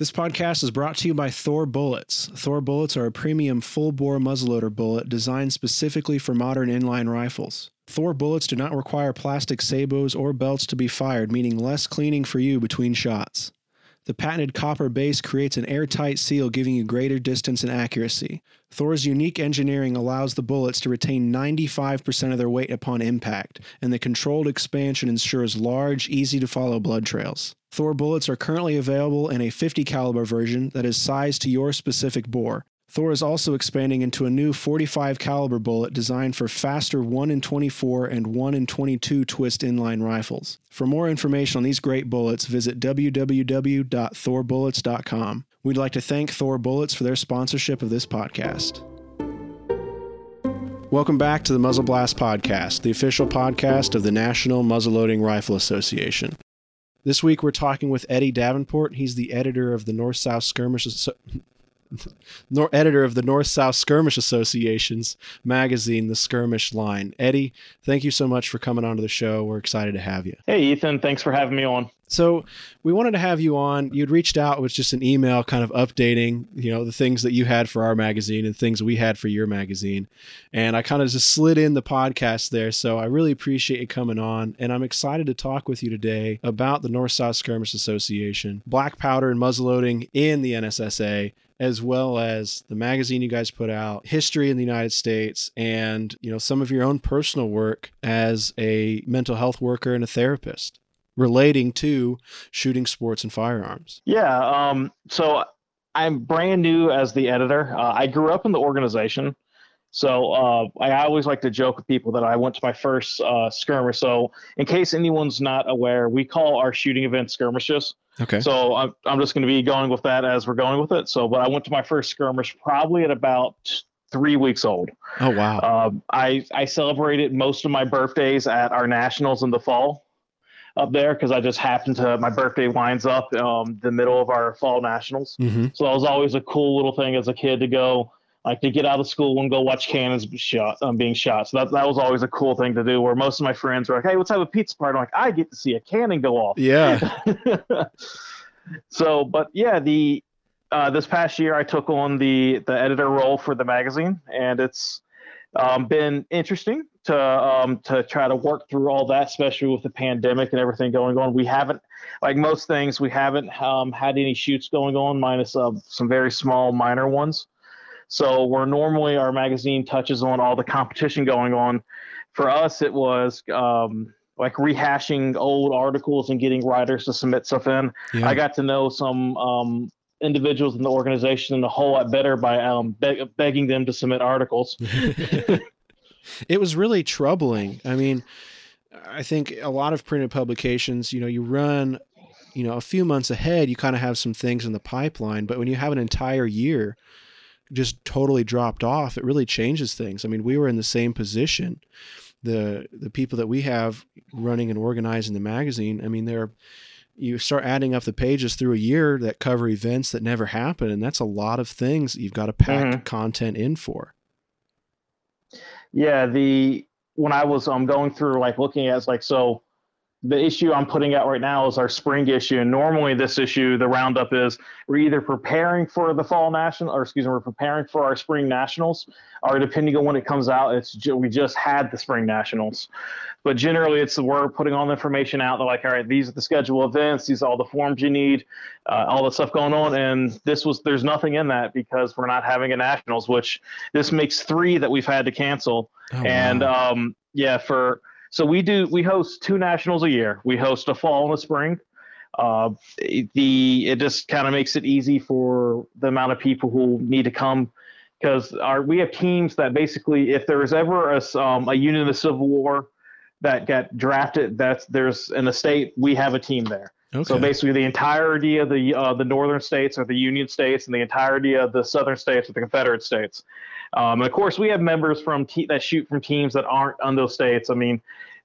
This podcast is brought to you by Thor Bullets. Thor Bullets are a premium full bore muzzleloader bullet designed specifically for modern inline rifles. Thor bullets do not require plastic sabots or belts to be fired, meaning less cleaning for you between shots. The patented copper base creates an airtight seal, giving you greater distance and accuracy. Thor's unique engineering allows the bullets to retain 95% of their weight upon impact, and the controlled expansion ensures large, easy to follow blood trails. Thor bullets are currently available in a 50 caliber version that is sized to your specific bore. Thor is also expanding into a new 45 caliber bullet designed for faster 1 in 24 and 1 in 22 twist inline rifles. For more information on these great bullets, visit www.thorbullets.com. We'd like to thank Thor Bullets for their sponsorship of this podcast. Welcome back to the Muzzle Blast Podcast, the official podcast of the National Muzzleloading Rifle Association. This week we're talking with Eddie Davenport. He's the editor of the North South Skirmish nor- editor of the North South Skirmish Association's magazine, The Skirmish Line. Eddie, thank you so much for coming onto the show. We're excited to have you. Hey, Ethan. Thanks for having me on. So we wanted to have you on. You'd reached out with just an email, kind of updating, you know, the things that you had for our magazine and things we had for your magazine, and I kind of just slid in the podcast there. So I really appreciate you coming on, and I'm excited to talk with you today about the North South Skirmish Association, black powder and muzzleloading in the NSSA, as well as the magazine you guys put out, history in the United States, and you know some of your own personal work as a mental health worker and a therapist relating to shooting sports and firearms. Yeah. Um, so I'm brand new as the editor. Uh, I grew up in the organization. So uh, I always like to joke with people that I went to my first uh, skirmish. So in case anyone's not aware, we call our shooting events skirmishes. Okay. So I'm, I'm just going to be going with that as we're going with it. So, but I went to my first skirmish probably at about three weeks old. Oh wow. Um, I I celebrated most of my birthdays at our nationals in the fall up there because I just happened to my birthday winds up um, the middle of our fall nationals. Mm-hmm. So that was always a cool little thing as a kid to go like to get out of school and go watch cannons shot um, being shot. So that that was always a cool thing to do. Where most of my friends were like, "Hey, let's have a pizza party." I'm like, I get to see a cannon go off. Yeah. so, but yeah, the uh, this past year I took on the the editor role for the magazine, and it's um, been interesting to um, to try to work through all that, especially with the pandemic and everything going on. We haven't, like most things, we haven't um, had any shoots going on, minus uh, some very small minor ones. So where normally our magazine touches on all the competition going on, for us it was um, like rehashing old articles and getting writers to submit stuff in. Yeah. I got to know some um, individuals in the organization a whole lot better by um, be- begging them to submit articles. it was really troubling. I mean, I think a lot of printed publications, you know, you run, you know, a few months ahead, you kind of have some things in the pipeline, but when you have an entire year just totally dropped off, it really changes things. I mean, we were in the same position. The the people that we have running and organizing the magazine, I mean, they're you start adding up the pages through a year that cover events that never happen, and that's a lot of things you've got to pack Mhm. content in for. Yeah, the when I was um going through like looking at it's like so the issue I'm putting out right now is our spring issue, and normally this issue, the roundup is we're either preparing for the fall national, or excuse me, we're preparing for our spring nationals, or depending on when it comes out, it's ju- we just had the spring nationals. But generally, it's we're putting all the information out. They're like, all right, these are the schedule events, these are all the forms you need, uh, all the stuff going on, and this was there's nothing in that because we're not having a nationals, which this makes three that we've had to cancel Oh, and wow. um, yeah, for so we do we host two nationals a year. We host a fall and a spring. Uh, the it just kind of makes it easy for the amount of people who need to come because our we have teams that basically if there is ever a, um, a unit in the Civil War that got drafted, that's there's in a state we have a team there. okay. So basically, the entirety of the uh, the northern states are the Union states, and the entirety of the southern states are the Confederate states. Um, of course, we have members from te- that shoot from teams that aren't on those states. I mean,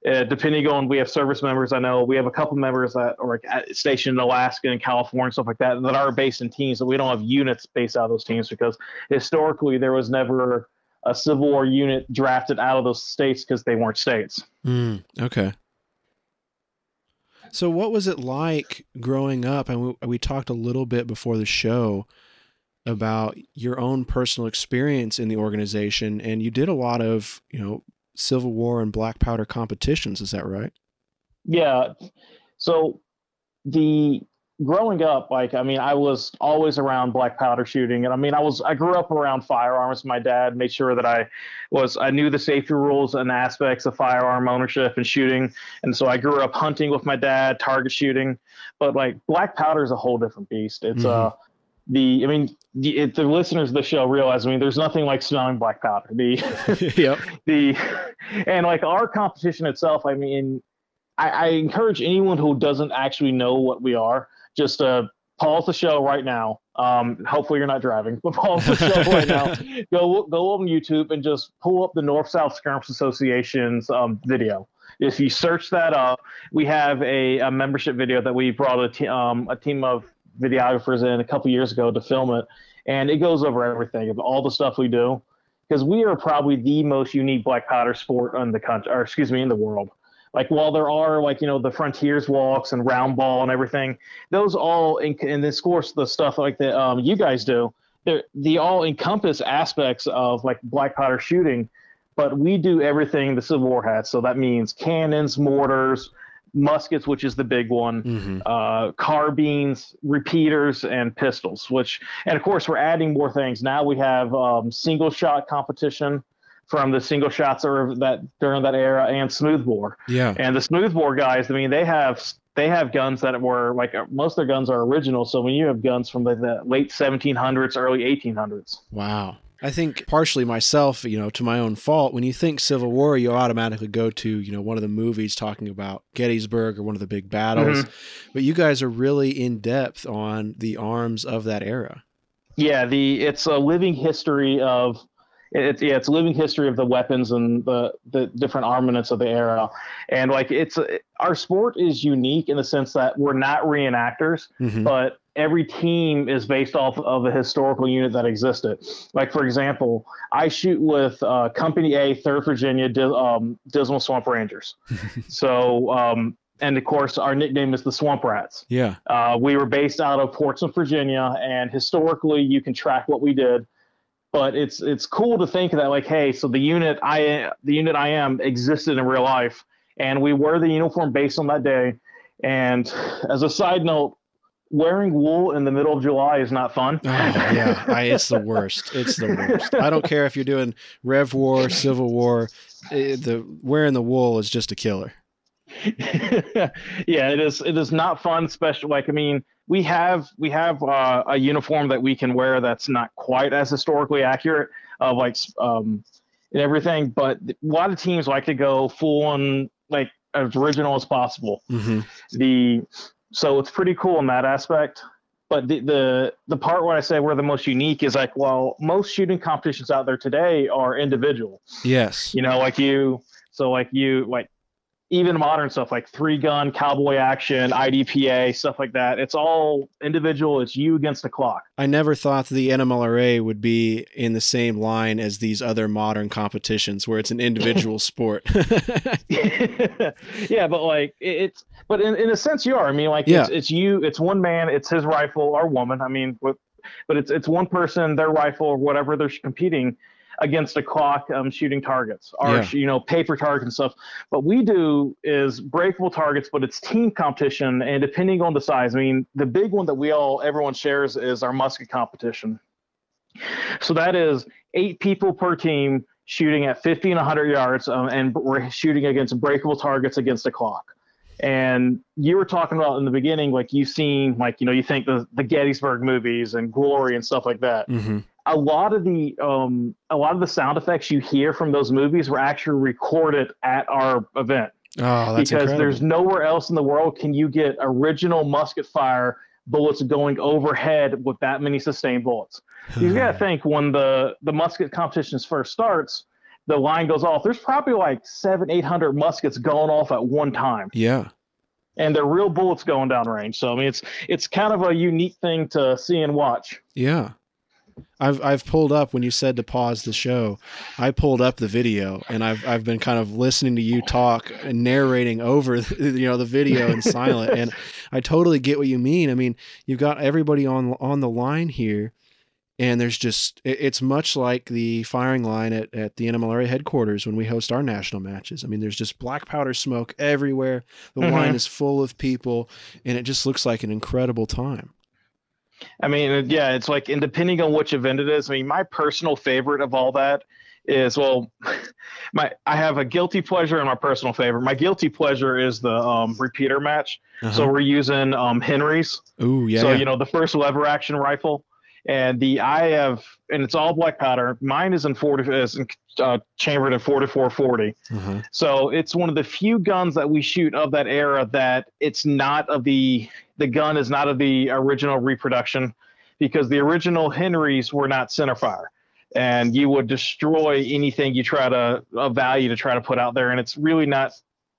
uh, depending on we have service members. I know we have a couple members that are at, stationed in Alaska and California, and stuff like that, that are based in teams. But we don't have units based out of those teams because historically there was never a Civil War unit drafted out of those states because they weren't states. Mm, okay. So, what was it like growing up? And we, we talked a little bit before the show about your own personal experience in the organization, and you did a lot of, you know, Civil War and black powder competitions. Is that right? Yeah. So, the growing up, like I mean, I was always around black powder shooting, and I mean, I was I grew up around firearms. My dad made sure that I was I knew the safety rules and aspects of firearm ownership and shooting, and so I grew up hunting with my dad, target shooting. But like black powder is a whole different beast. It's mm-hmm. uh the I mean the, it, the listeners of the show realize I mean there's nothing like smelling black powder. The yep. the and like our competition itself. I mean. I, I encourage anyone who doesn't actually know what we are just uh, pause the show right now. Um, hopefully you're not driving, but pause the show right now. Go go on YouTube and just pull up the North South Skirmish Association's um, video. If you search that up, we have a, a membership video that we brought a, te- um, a team of videographers in a couple years ago to film it, and it goes over everything of all the stuff we do because we are probably the most unique black powder sport in the country, or excuse me, in the world. Like while there are like you know the frontiers walks and round ball and everything those all in, in this course the stuff like that um, you guys do they're the all encompass aspects of like black powder shooting but we do everything the civil war had. So that means cannons mortars muskets which is the big one mm-hmm. uh, carbines repeaters and pistols which and of course we're adding more things now we have um, single shot competition from the single shots that during that era and smoothbore. Yeah. And the smoothbore guys, I mean, they have they have guns that were like most of their guns are original. So when you have guns from the, the late 1700s, early 1800s. Wow. I think partially myself, you know, to my own fault. When you think Civil War, you automatically go to, you know, one of the movies talking about Gettysburg or one of the big battles. Mm-hmm. But you guys are really in depth on the arms of that era. Yeah, the it's a living history of it's yeah, it's a living history of the weapons and the the different armaments of the era, and like it's our sport is unique in the sense that we're not reenactors, mm-hmm. but every team is based off of a historical unit that existed. Like for example, I shoot with uh, Company A, Third Virginia um, Dismal Swamp Rangers. so um, and of course our nickname is the swamp rats yeah uh, we were based out of portsmouth virginia and historically you can track what we did but it's it's cool to think that like hey so the unit i the unit i am existed in real life and we wear the uniform based on that day and as a side note wearing wool in the middle of july is not fun oh, yeah I, it's the worst it's the worst i don't care if you're doing rev war civil war it, eh, the wearing the wool is just a killer yeah it is it is not fun Special. like i mean we have we have uh, a uniform that we can wear that's not quite as historically accurate of like um, and everything, but a lot of teams like to go full on like as original as possible. Mm-hmm. The so it's pretty cool in that aspect. But the, the the part where I say we're the most unique is like, well, most shooting competitions out there today are individual. Yes. You know, like you so like you like even modern stuff like three gun cowboy action idpa stuff like that. It's all individual. It's you against the clock. I never thought the nmlra would be in the same line as these other modern competitions where it's an individual sport. Yeah but like it's but in, in a sense you are. I mean like yeah. it's, it's you it's one man it's his rifle or woman. I mean but, but it's it's one person their rifle or whatever they're competing against a clock um, shooting targets or yeah. you know paper targets and stuff. What we do is breakable targets, but it's team competition, and depending on the size, I mean, the big one that we all everyone shares is our musket competition. So that is eight people per team shooting at 50 and 100 yards, um, and we're shooting against breakable targets against a clock. And you were talking about in the beginning, like you've seen, like you know, you think the the Gettysburg movies and Glory and stuff like that. Mm-hmm a lot of the um, a lot of the sound effects you hear from those movies were actually recorded at our event. Oh, because incredible. there's nowhere else in the world can you get original musket fire bullets going overhead with that many sustained bullets. you got to think when the the musket competitions first starts, the line goes off. There's probably like seven, eight hundred muskets going off at one time. Yeah. And they're real bullets going down range. So I mean, it's it's kind of a unique thing to see and watch. Yeah. I've I've pulled up when you said to pause the show. I pulled up the video and I've I've been kind of listening to you talk and narrating over you know the video in silent and I totally get what you mean. I mean, you've got everybody on on the line here and there's just it's much like the firing line at, at the NMLRA headquarters when we host our national matches. I mean, there's just black powder smoke everywhere. The mm-hmm. line is full of people and it just looks like an incredible time. I mean, yeah, it's like, and depending on which event it is, I mean, my personal favorite of all that is well, my I have a guilty pleasure and my personal favorite. My guilty pleasure is the um, repeater match. Uh-huh. So we're using um, Henry's. Ooh, yeah. So yeah. you know the first lever action rifle, and the I have, and it's all black powder. Mine is in forty, is in, uh, chambered in forty four forty. Uh-huh. So it's one of the few guns that we shoot of that era that it's not of the the gun is not of the original reproduction because the original Henrys were not centerfire and you would destroy anything you try to a value to try to put out there and it's really not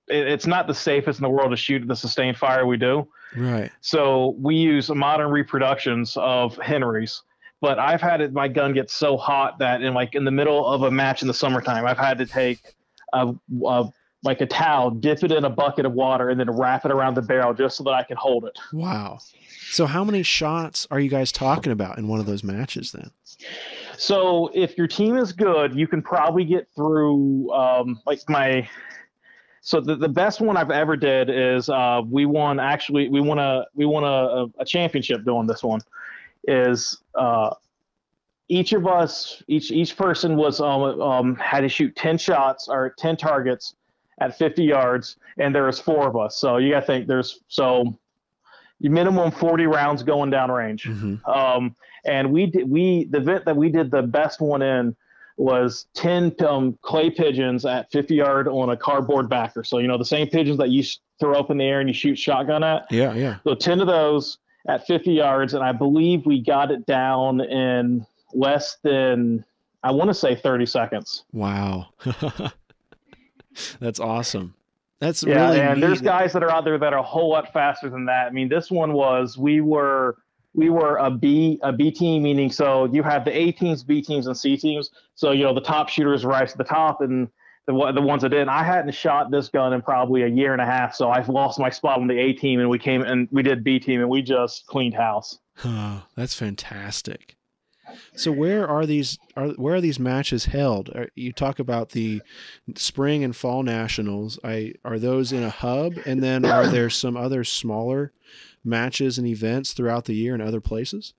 it's not the safest in the world to shoot the sustained fire we do right so we use modern reproductions of henrys but i've had it my gun get so hot that in like in the middle of a match in the summertime i've had to take a, a like a towel, dip it in a bucket of water, and then wrap it around the barrel just so that I can hold it. Wow. So, how many shots are you guys talking about in one of those matches then? So, if your team is good, you can probably get through um, like my. So the, the best one I've ever did is uh, we won actually we won a we won a, a championship doing this one is uh, each of us each each person was um, um, had to shoot 10 shots or 10 targets at 50 yards, and there's four of us. So you got to think there's so minimum 40 rounds going down range. Mm-hmm. Um, and we did we the event that we did the best one in was 10 um, clay pigeons at 50 yard on a cardboard backer. So you know the same pigeons that you throw up in the air and you shoot shotgun at. Yeah, yeah. So 10 of those at 50 yards, and I believe we got it down in less than I want to say 30 seconds. Wow. That's awesome. That's yeah, really and neat. there's guys that are out there that are a whole lot faster than that. I mean, this one was we were we were a B a B team, meaning so you have the A teams, B teams, and C teams. So you know the top shooters rise to the top, and the the ones that didn't. I hadn't shot this gun in probably a year and a half, so I've lost my spot on the A team, and we came and we did B team, and we just cleaned house. That's fantastic. So where are these are where are these matches held? Are, you talk about the spring and fall nationals. I are those in a hub, and then are there some other smaller matches and events throughout the year in other places?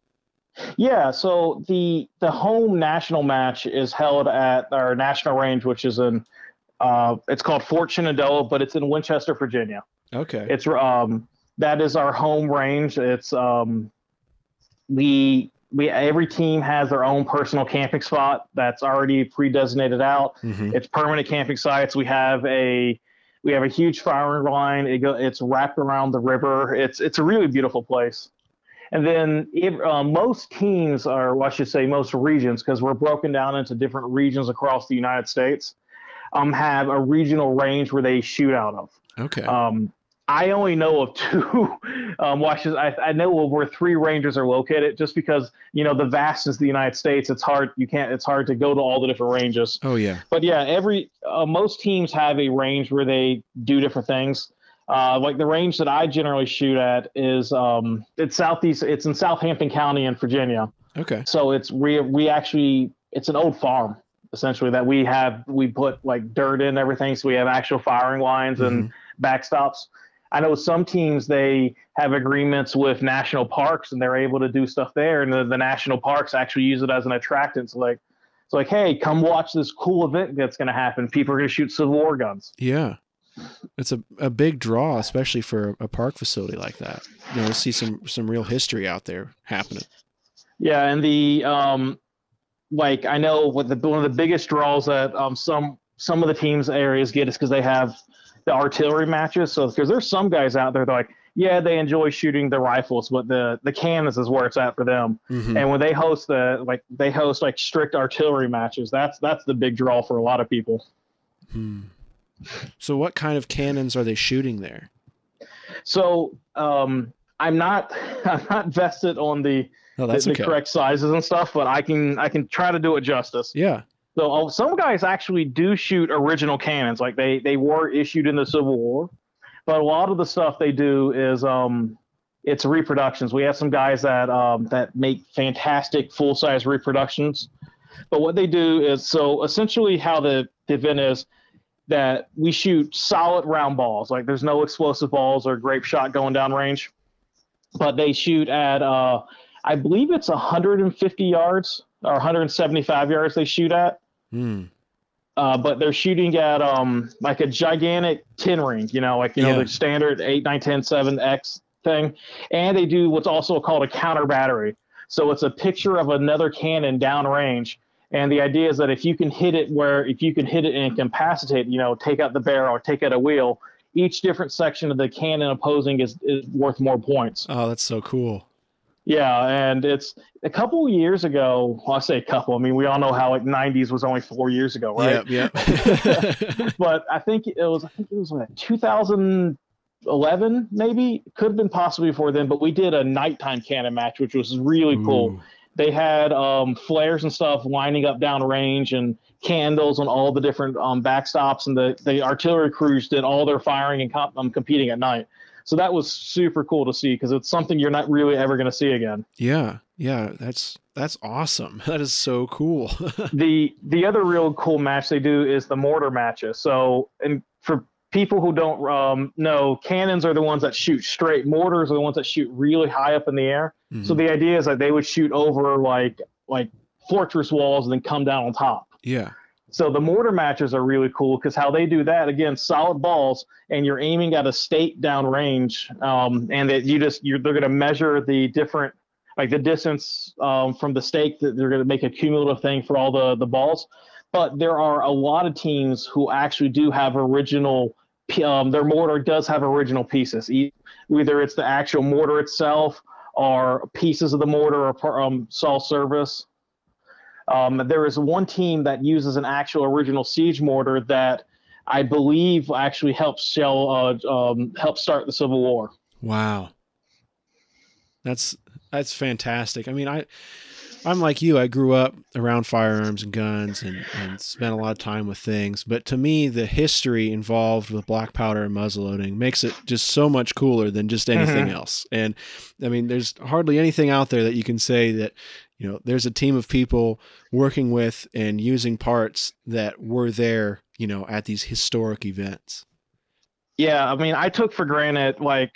Yeah, so the the home national match is held at our national range, which is in uh, it's called Fort Shenandoah, but it's in Winchester, Virginia. Okay, it's um that is our home range. It's um we we every team has their own personal camping spot that's already pre-designated out. Mm-hmm. It's permanent camping sites. We have a we have a huge firing line. It go, it's wrapped around the river. It's it's a really beautiful place. And then it, uh, most teams are, well, I should say, most regions, because we're broken down into different regions across the United States, um, have a regional range where they shoot out of. Okay. Um, I only know of two um, washes. I, I, know of where three ranges are located, just because you know the vastness of the United States. It's hard. You can't. It's hard to go to all the different ranges. Oh yeah. But yeah, every uh, most teams have a range where they do different things. Uh, like the range that I generally shoot at is um, it's southeast. It's in Southampton County in Virginia. Okay. So it's we we actually it's an old farm essentially that we have we put like dirt in everything, so we have actual firing lines mm-hmm. and backstops. I know some teams they have agreements with national parks and they're able to do stuff there, and the, the national parks actually use it as an attractant. So like, it's like, hey, come watch this cool event that's going to happen. People are going to shoot Civil War guns. Yeah, it's a, a big draw, especially for a, park facility like that. You know, see some some real history out there happening. Yeah, and the um, like I know what the one of the biggest draws that um some some of the teams areas get is because they have the artillery matches. So because there's some guys out there that are like, yeah, they enjoy shooting the rifles, but the the cannons is where it's at for them. Mm-hmm. And when they host the like they host like strict artillery matches, that's that's the big draw for a lot of people. Hmm. So what kind of cannons are they shooting there? So um, I'm not I'm not vested on the Oh, that's the, okay. the correct sizes and stuff, but I can I can try to do it justice. Yeah. So oh, some guys actually do shoot original cannons, like they they were issued in the Civil War, but a lot of the stuff they do is um it's reproductions. We have some guys that um that make fantastic full size reproductions, but what they do is so essentially how the, the event is that we shoot solid round balls, like there's no explosive balls or grape shot going down range, but they shoot at uh I believe it's 150 yards or 175 yards they shoot at Hmm. uh, but they're shooting at um like a gigantic tin ring, you know, like you Yeah. know the standard 8, 9, 10, 7 X thing, and they do what's also called a counter battery. So it's a picture of another cannon downrange, and the idea is that if you can hit it where if you can hit it and incapacitate, you know, take out the barrel, or take out a wheel, each different section of the cannon opposing is, is worth more points. Oh, that's so cool. Yeah, and it's a couple years ago. Well, I say a couple. I mean, we all know how like '90s was only four years ago, right? Yep. Yep. but I think it was I think it was like 2011 maybe could have been possibly before then but we did a nighttime cannon match which was really cool they had um, flares and stuff lining up down range and candles on all the different um, backstops and the, the artillery crews did all their firing and comp- um, competing at night so that was super cool to see because it's something you're not really ever going to see again Yeah. Yeah. That's that's awesome. That is so cool. the the other real cool match they do is the mortar matches. So, and for people who don't um, know, cannons are the ones that shoot straight. Mortars are the ones that shoot really high up in the air. So Mhm. the idea is that they would shoot over like like fortress walls and then come down on top. yeah. So the mortar matches are really cool because how they do that again, solid balls, and you're aiming at a stake down range, um, and that you just you're they're going to measure the different like the distance um, from the stake that they're going to make a cumulative thing for all the the balls. But there are a lot of teams who actually do have original. Um, their mortar does have original pieces. Either it's the actual mortar itself, or pieces of the mortar, or um, saw service. Um, there is one team that uses an actual original siege mortar that I believe actually helped shell uh, um, help start the Civil War. Wow. That's that's fantastic. I mean, I I'm like you. I grew up around firearms and guns and, and spent a lot of time with things. But to me, the history involved with black powder and muzzleloading makes it just so much cooler than just anything else. And I mean, there's hardly anything out there that you can say that, you know, there's a team of people working with and using parts that were there, you know, at these historic events. Yeah, I mean, I took for granted like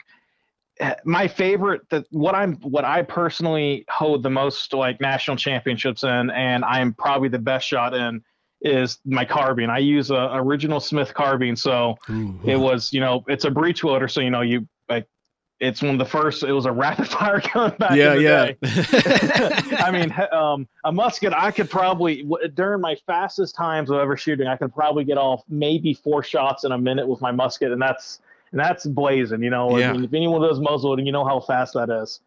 my favorite that what I'm what I personally hold the most like national championships in, and I'm probably the best shot in is my carbine. I use a original Smith carbine, so Ooh. it was you know it's a breech loader, so you know you it's one of the first. It was a rapid fire gun back yeah, in the yeah. I mean, um, a musket, I could probably, w- during my fastest times of ever shooting, I could probably get off maybe four shots in a minute with my musket, and that's and that's blazing. You know, Yeah. I mean, if anyone does muzzleloading, you know how fast that is.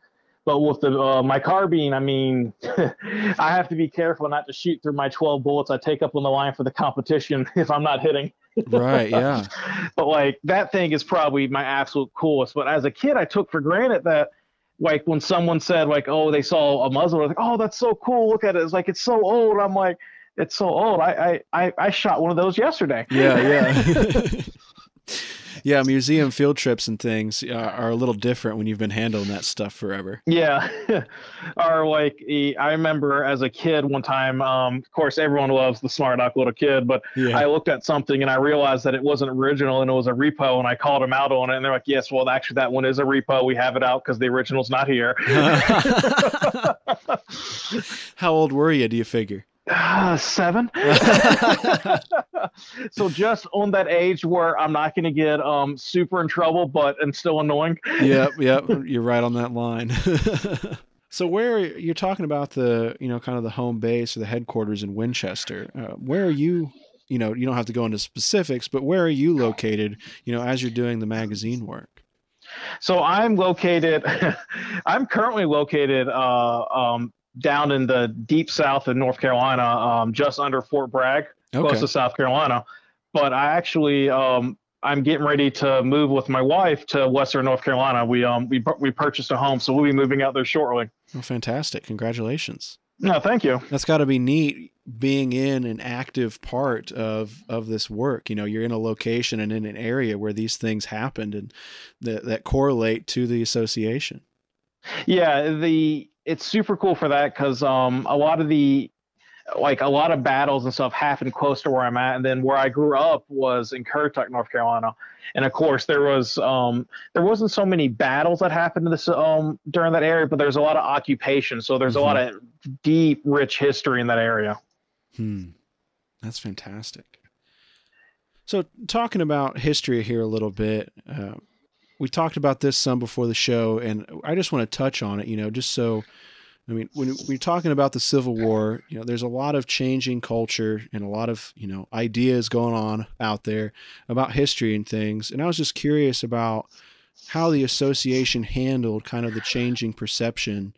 But with the uh, my carbine, I mean, I have to be careful not to shoot through my 12 bullets I take up on the line for the competition if I'm not hitting right, yeah. but like that thing is probably my absolute coolest. But as a kid, I took for granted that like when someone said like, oh, they saw a muzzle, I was like, oh, that's so cool. Look at it. It's like it's so old. I'm like, it's so old. I I I, I shot one of those yesterday. Yeah, yeah. Yeah, museum field trips and things uh, are a little different when you've been handling that stuff forever. Yeah, or like I remember as a kid one time. Um, of course, everyone loves the smart aleck little kid, but Yeah. I looked at something and I realized that it wasn't original and it was a repo, and I called them out on it, and they're like, "Yes, well, actually, that one is a repo. We have it out because the original's not here." How old were you, do you figure? Ah, seven. so just on that age where I'm not going to get um super in trouble, but and still annoying. yep, yep. You're right on that line. so where you're talking about the, you know, kind of the home base or the headquarters in Winchester, uh, where are you, you know, you don't have to go into specifics, but where are you located, you know, as you're doing the magazine work? So I'm located. I'm currently located uh, um, down in the deep south of North Carolina, um, just under Fort Bragg, close to South Carolina. But I actually um, I'm getting ready to move with my wife to Western North Carolina. We um we we purchased a home, so we'll be moving out there shortly. Oh, fantastic! Congratulations. No, thank you. That's got to be neat being in an active part of of this work. You know, you're in a location and in an area where these things happened and that that correlate to the association. Yeah, the it's super cool for that because um a lot of the like a lot of battles and stuff happened close to where I'm at, and then where I grew up was in Currituck, North Carolina, and of course there was um, there wasn't so many battles that happened in this um, during that area, but there's a lot of occupation, so there's mm-hmm. a lot of deep, rich history in that area. Hmm, that's fantastic. So talking about history here a little bit. Uh, we talked about this some before the show, and I just want to touch on it, you know, just so I mean, when we're talking about the Civil War, you know, there's a lot of changing culture and a lot of, you know, ideas going on out there about history and things. And I was just curious about how the association handled kind of the changing perception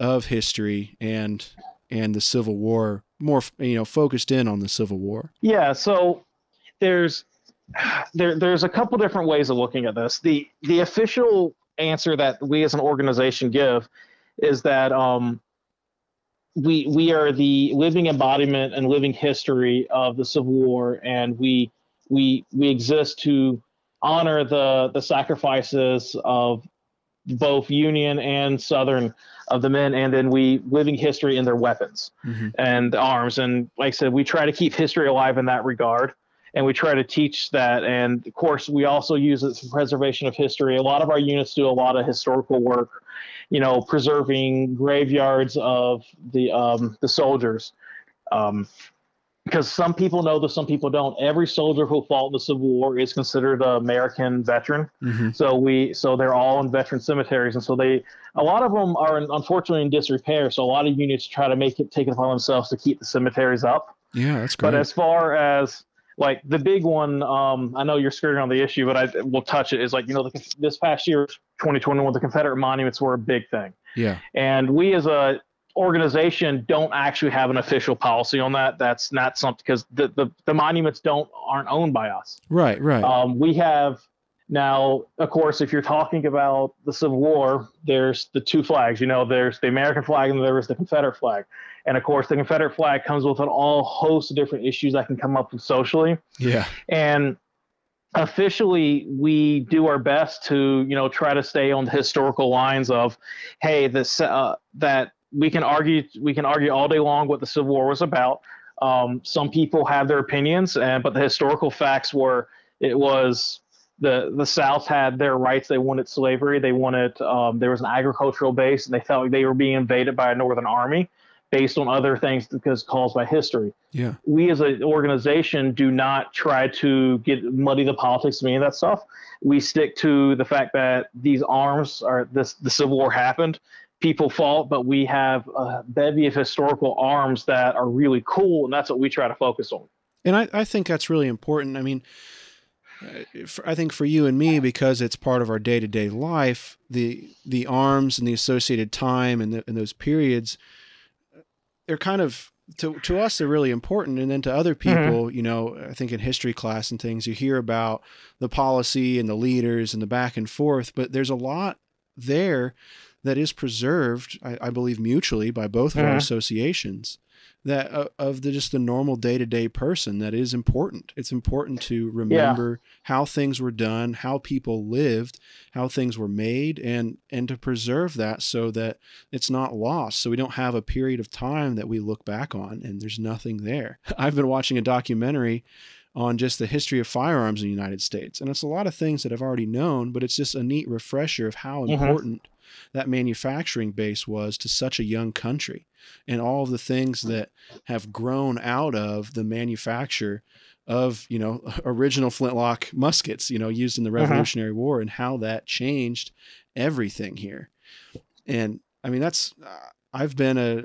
of history and and the Civil War, more, you know, focused in on the Civil War. Yeah, so there's there there's a couple different ways of looking at this. The the official answer that we as an organization give is that um, we we are the living embodiment and living history of the Civil War, and we we we exist to honor the the sacrifices of both Union and Southern of the men, and then we living history in their weapons mm-hmm. and arms. And like I said, we try to keep history alive in that regard, and we try to teach that. And of course, we also use it for preservation of history. A lot of our units do a lot of historical work you know, preserving graveyards of the um, the soldiers. Um, because some people know this, some people don't. Every soldier who fought in the Civil War is considered an American veteran. Mm-hmm. So we, so they're all in veteran cemeteries, and so they, a lot of them are unfortunately in disrepair. So a lot of units try to make it take it upon themselves to keep the cemeteries up. Yeah, that's great. But as far as like the big one, um, I know you're skirting on the issue, but I will touch it. Is like you know the, this past year, 2021, the Confederate monuments were a big thing. Yeah. And we as a organization don't actually have an official policy on that. That's not something because the, the the monuments don't aren't owned by us. Right. Right. Um, we have now, of course, if you're talking about the Civil War, there's the two flags. You know, there's the American flag and there's the Confederate flag. And of course, the Confederate flag comes with an all host of different issues that can come up with socially. Yeah. And officially, we do our best to, you know, try to stay on the historical lines of, hey, this uh, that we can argue we can argue all day long what the Civil War was about. Um, some people have their opinions, and but the historical facts were it was the the South had their rights. They wanted slavery. They wanted um, there was an agricultural base, and they felt like they were being invaded by a Northern army based on other things because caused by history. Yeah. We as an organization do not try to get muddy the politics of any of that stuff. We stick to the fact that these arms are this the Civil War happened. People fought, but we have a bevy of historical arms that are really cool, and that's what we try to focus on. And I, I think that's really important. I mean, I think for you and me, because it's part of our day to day life, the the arms and the associated time and, the, and those periods, they're kind of to to us they're really important, and then to other mm-hmm. people, mm-hmm. you know, I think in history class and things, you hear about the policy and the leaders and the back and forth, but there's a lot there that is preserved, I, I believe, mutually by both of mm-hmm. our associations that uh, of the just the normal day-to-day person that is important it's important to remember yeah. how things were done how people lived how things were made and and to preserve that so that it's not lost so we don't have a period of time that we look back on and there's nothing there i've been watching a documentary on just the history of firearms in the United States. And it's a lot of things that I've already known, but it's just a neat refresher of how mm-hmm. important that manufacturing base was to such a young country and all of the things that have grown out of the manufacture of you know original flintlock muskets you know used in the uh-huh. revolutionary uh-huh. war and how that changed everything here and i mean that's uh, i've been a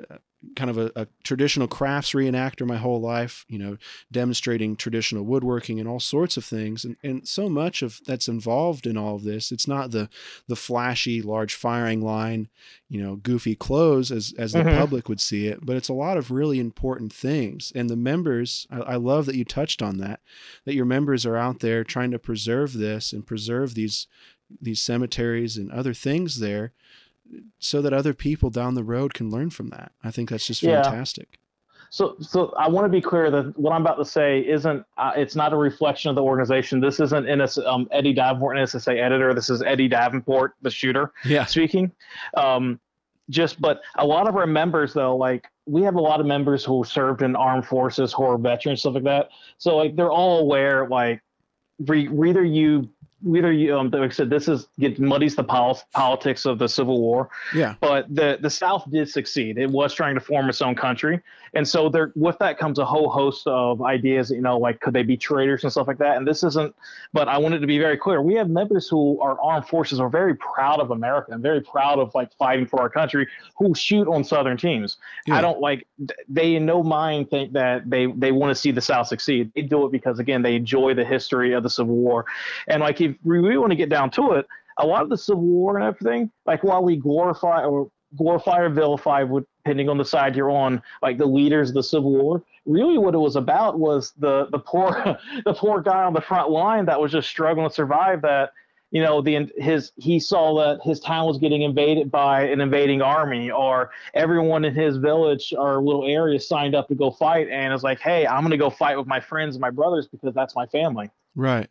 kind of a, a, traditional crafts reenactor my whole life, you know, demonstrating traditional woodworking and all sorts of things. And, and so much of that's involved in all of this. It's not the, the flashy, large firing line, you know, goofy clothes as, as the mm-hmm. public would see it, but it's a lot of really important things. And the members, I, I love that you touched on that, that your members are out there trying to preserve this and preserve these, these cemeteries and other things there so that other people down the road can learn from that. I think that's just fantastic. Yeah. So, so I want to be clear that what I'm about to say isn't. Uh, it's not a reflection of the organization. This isn't in a, um, Eddie Davenport, NSSA editor. This is Eddie Davenport, the shooter, yeah. speaking. Um, just, but a lot of our members, though, like we have a lot of members who served in armed forces, who are veterans, stuff like that. So, like, they're all aware, like, re- either you either you um, like I said, this is it muddies the pol- politics of the Civil War. Yeah. But the the South did succeed. It was trying to form its own country, and so there with that comes a whole host of ideas. You know, like could they be traitors and stuff like that. And this isn't. But I wanted to be very clear. We have members who are armed forces are very proud of America and very proud of like fighting for our country. Who shoot on Southern teams. Yeah. I don't like. They in no mind think that they they want to see the South succeed. They do it because again they enjoy the history of the Civil War, and like if we really want to get down to it, a lot of the Civil War and everything, like while we glorify or glorify or vilify, depending on the side you're on, like the leaders of the Civil War, really what it was about was the the poor the poor guy on the front line that was just struggling to survive. That you know the his he saw that his town was getting invaded by an invading army, or everyone in his village or little area signed up to go fight, and it's like, hey, I'm to go fight with my friends and my brothers because that's my family. Right.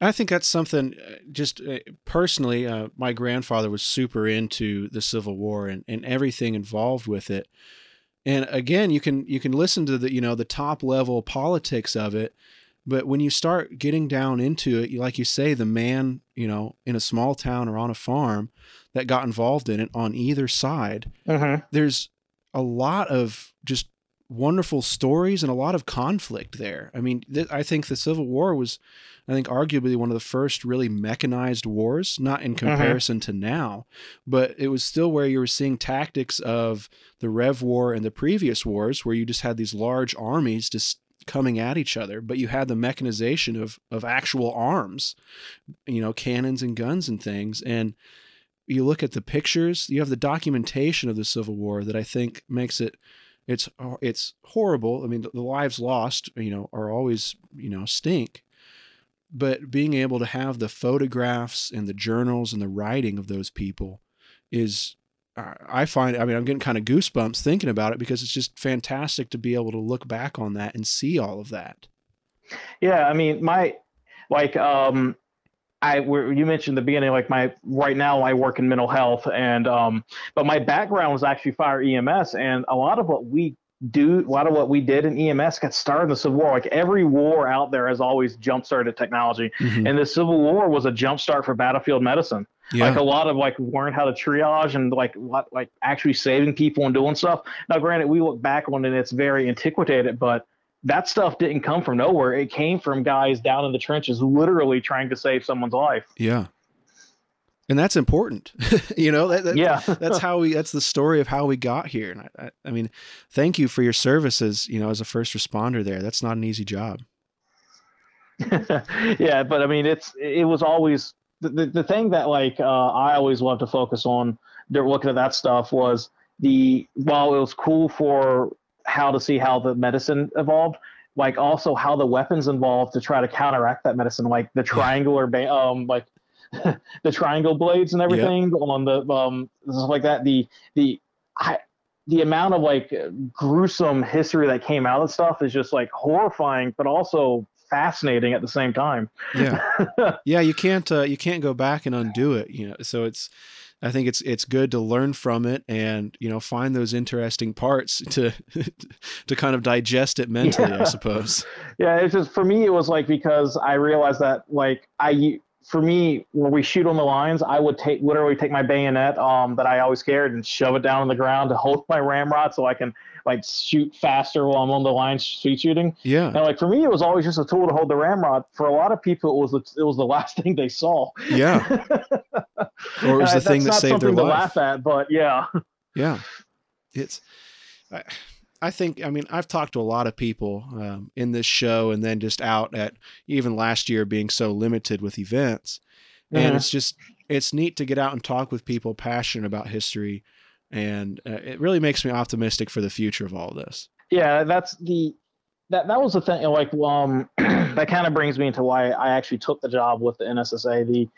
I think that's something uh, just uh, personally, uh, my grandfather was super into the Civil War and, and everything involved with it. And again, you can you can listen to the you know the top level politics of it, but when you start getting down into it, like you say, the man you know in a small town or on a farm that got involved in it on either side, mm-hmm. there's a lot of just wonderful stories and a lot of conflict there. I mean, th- I think the Civil War was I think arguably one of the first really mechanized wars, not in mm-hmm. comparison mm-hmm. to now, but it was still where you were seeing tactics of the Rev War and the previous wars, where you just had these large armies just coming at each other, but you had the mechanization of of actual arms, you know, cannons and guns and things. And you look at the pictures, you have the documentation of the Civil War that I think makes it it's it's horrible. I mean, the lives lost, you know, are always you know stink, but being able to have the photographs and the journals and the writing of those people is I find I mean I'm getting kind of goosebumps thinking about it because it's just fantastic to be able to look back on that and see all of that. Yeah, I mean my like um I you mentioned the beginning like my right now I work in mental health and um but my background was actually fire EMS and a lot of what we do a lot of what we did in EMS got started in the Civil War. Like every war out there has always jump started technology, mm-hmm. and the Civil War was a jump start for battlefield medicine. Yeah. Like a lot of like learn how to triage and like what like actually saving people and doing stuff. Now, granted, we look back on it, and it's very antiquated, but that stuff didn't come from nowhere. It came from guys down in the trenches, literally trying to save someone's life. Yeah. And that's important. You know that, that, yeah. that's how we that's the story of how we got here. And I, I, mean thank you for your services you know as a first responder there. That's not an easy job. Yeah but i mean it's it was always the, the, the thing that like uh, i always love to focus on looking at that stuff was the while it was cool for how to see how the medicine evolved like also how the weapons involved to try to counteract that medicine like the triangular um like the triangle blades and everything yep. on the um stuff like that. The the I, the amount of like gruesome history that came out of stuff is just like horrifying, but also fascinating at the same time. Yeah, yeah. You can't uh, you can't go back and undo it. You know, so it's. I think it's it's good to learn from it and you know find those interesting parts to to kind of digest it mentally, yeah. I suppose. Yeah, it's just for me it was like because I realized that like I for me, when we shoot on the lines, I would take literally take my bayonet um, that I always carried and shove it down on the ground to hold my ramrod so I can like shoot faster while I'm on the line street shooting. Yeah. And like for me, it was always just a tool to hold the ramrod. For a lot of people, it was the, it was the last thing they saw. Yeah. or it was the thing that saved their life. To laugh at, but yeah. Yeah. It's I, I think I mean I've talked to a lot of people um, in this show and then just out at even last year being so limited with events, and Mhm. it's just it's neat to get out and talk with people passionate about history, and uh, it really makes me optimistic for the future of all this. Yeah, that's the that that was the thing. Like, um, that kind of brings me into why I actually took the job with the NSSA. The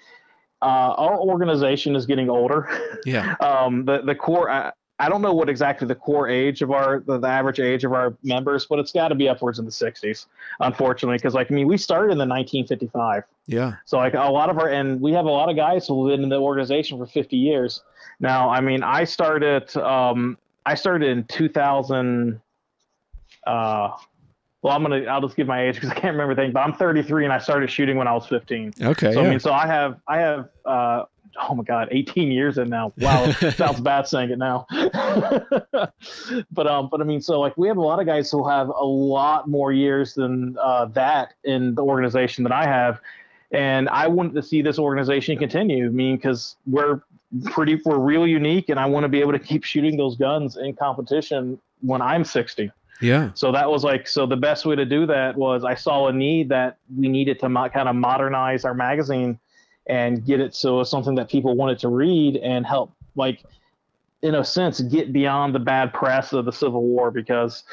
uh, our organization is getting older. Yeah, um, the the core. I, I don't know what exactly the core age of our the, the average age of our members, but it's got to be upwards in the 60s, unfortunately, because like I mean we started in the 1955. yeah, So like a lot of our and we have a lot of guys who've been in the organization for 50 years. Now, I mean, I started um I started in 2000 uh well, I'm gonna. I'll just give my age because I can't remember things. But I'm 33, and I started shooting when I was 15. okay, So yeah. I mean, so I have, I have, uh, oh my God, 18 years in now. Wow, sounds bad saying it now. but um, but I mean, so like we have a lot of guys who have a lot more years than uh, that in the organization that I have, and I wanted to see this organization continue. I mean, because we're pretty, we're real unique, and I want to be able to keep shooting those guns in competition when I'm 60. yeah, So that was like so the best way to do that was I saw a need that we needed to mo- kind of modernize our magazine and get it so it's something that people wanted to read and help like in a sense get beyond the bad press of the Civil War because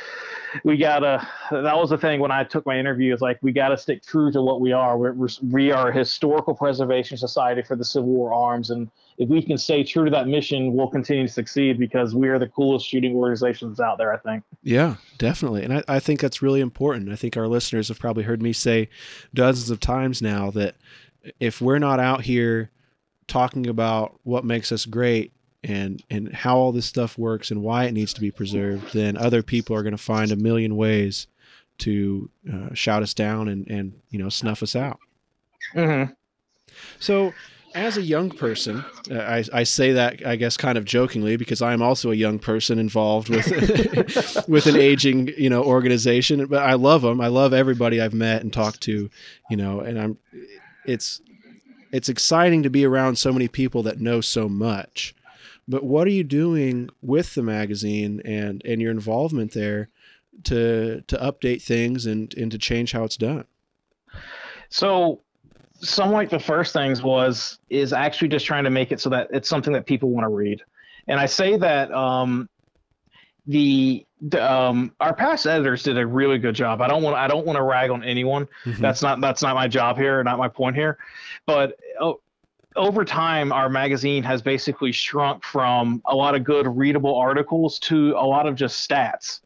we gotta that was the thing when I took my interview is like we gotta stick true to what we are we're, we're, we are a historical preservation society for the Civil War arms and if we can stay true to that mission we'll continue to succeed because we are the coolest shooting organizations out there I think. yeah, definitely. And I, I think that's really important. I think our listeners have probably heard me say dozens of times now that if we're not out here talking about what makes us great and and how all this stuff works and why it needs to be preserved, then other people are going to find a million ways to uh, shout us down and and you know snuff us out. Mm-hmm. So, as a young person, uh, I, I say that I guess kind of jokingly because I am also a young person involved with with an aging you know organization. But I love them. I love everybody I've met and talked to, you know. And I'm it's it's exciting to be around so many people that know so much. But what are you doing with the magazine and and your involvement there to to update things and and to change how it's done? So, some like the first things was is actually just trying to make it so that it's something that people want to read, and I say that um, the, the um, our past editors did a really good job. I don't want I don't want to rag on anyone. Mhm. That's not that's not my job here, not my point here. But oh, over time, our magazine has basically shrunk from a lot of good readable articles to a lot of just stats,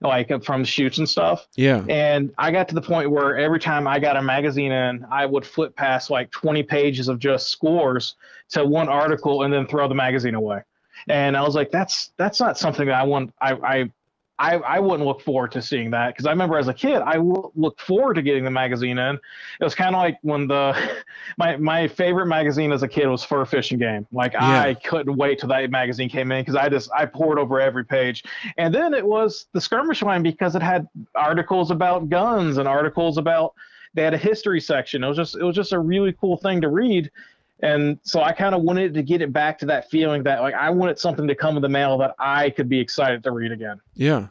like uh, from shoots and stuff. yeah. And I got to the point where every time I got a magazine in, I would flip past like 20 pages of just scores to one article and then throw the magazine away. And I was like, that's that's not something that I want. I I I, I wouldn't look forward to seeing that because I remember as a kid, I w- looked forward to getting the magazine in. It was kind of like when the my my favorite magazine as a kid was Fur Fishing Game. Like Yeah. I couldn't wait till that magazine came in because I just I poured over every page. And then it was the skirmish line because it had articles about guns and articles about they had a history section. It was just it was just a really cool thing to read. And so I kind of wanted to get it back to that feeling that like I wanted something to come in the mail that I could be excited to read again. Yeah.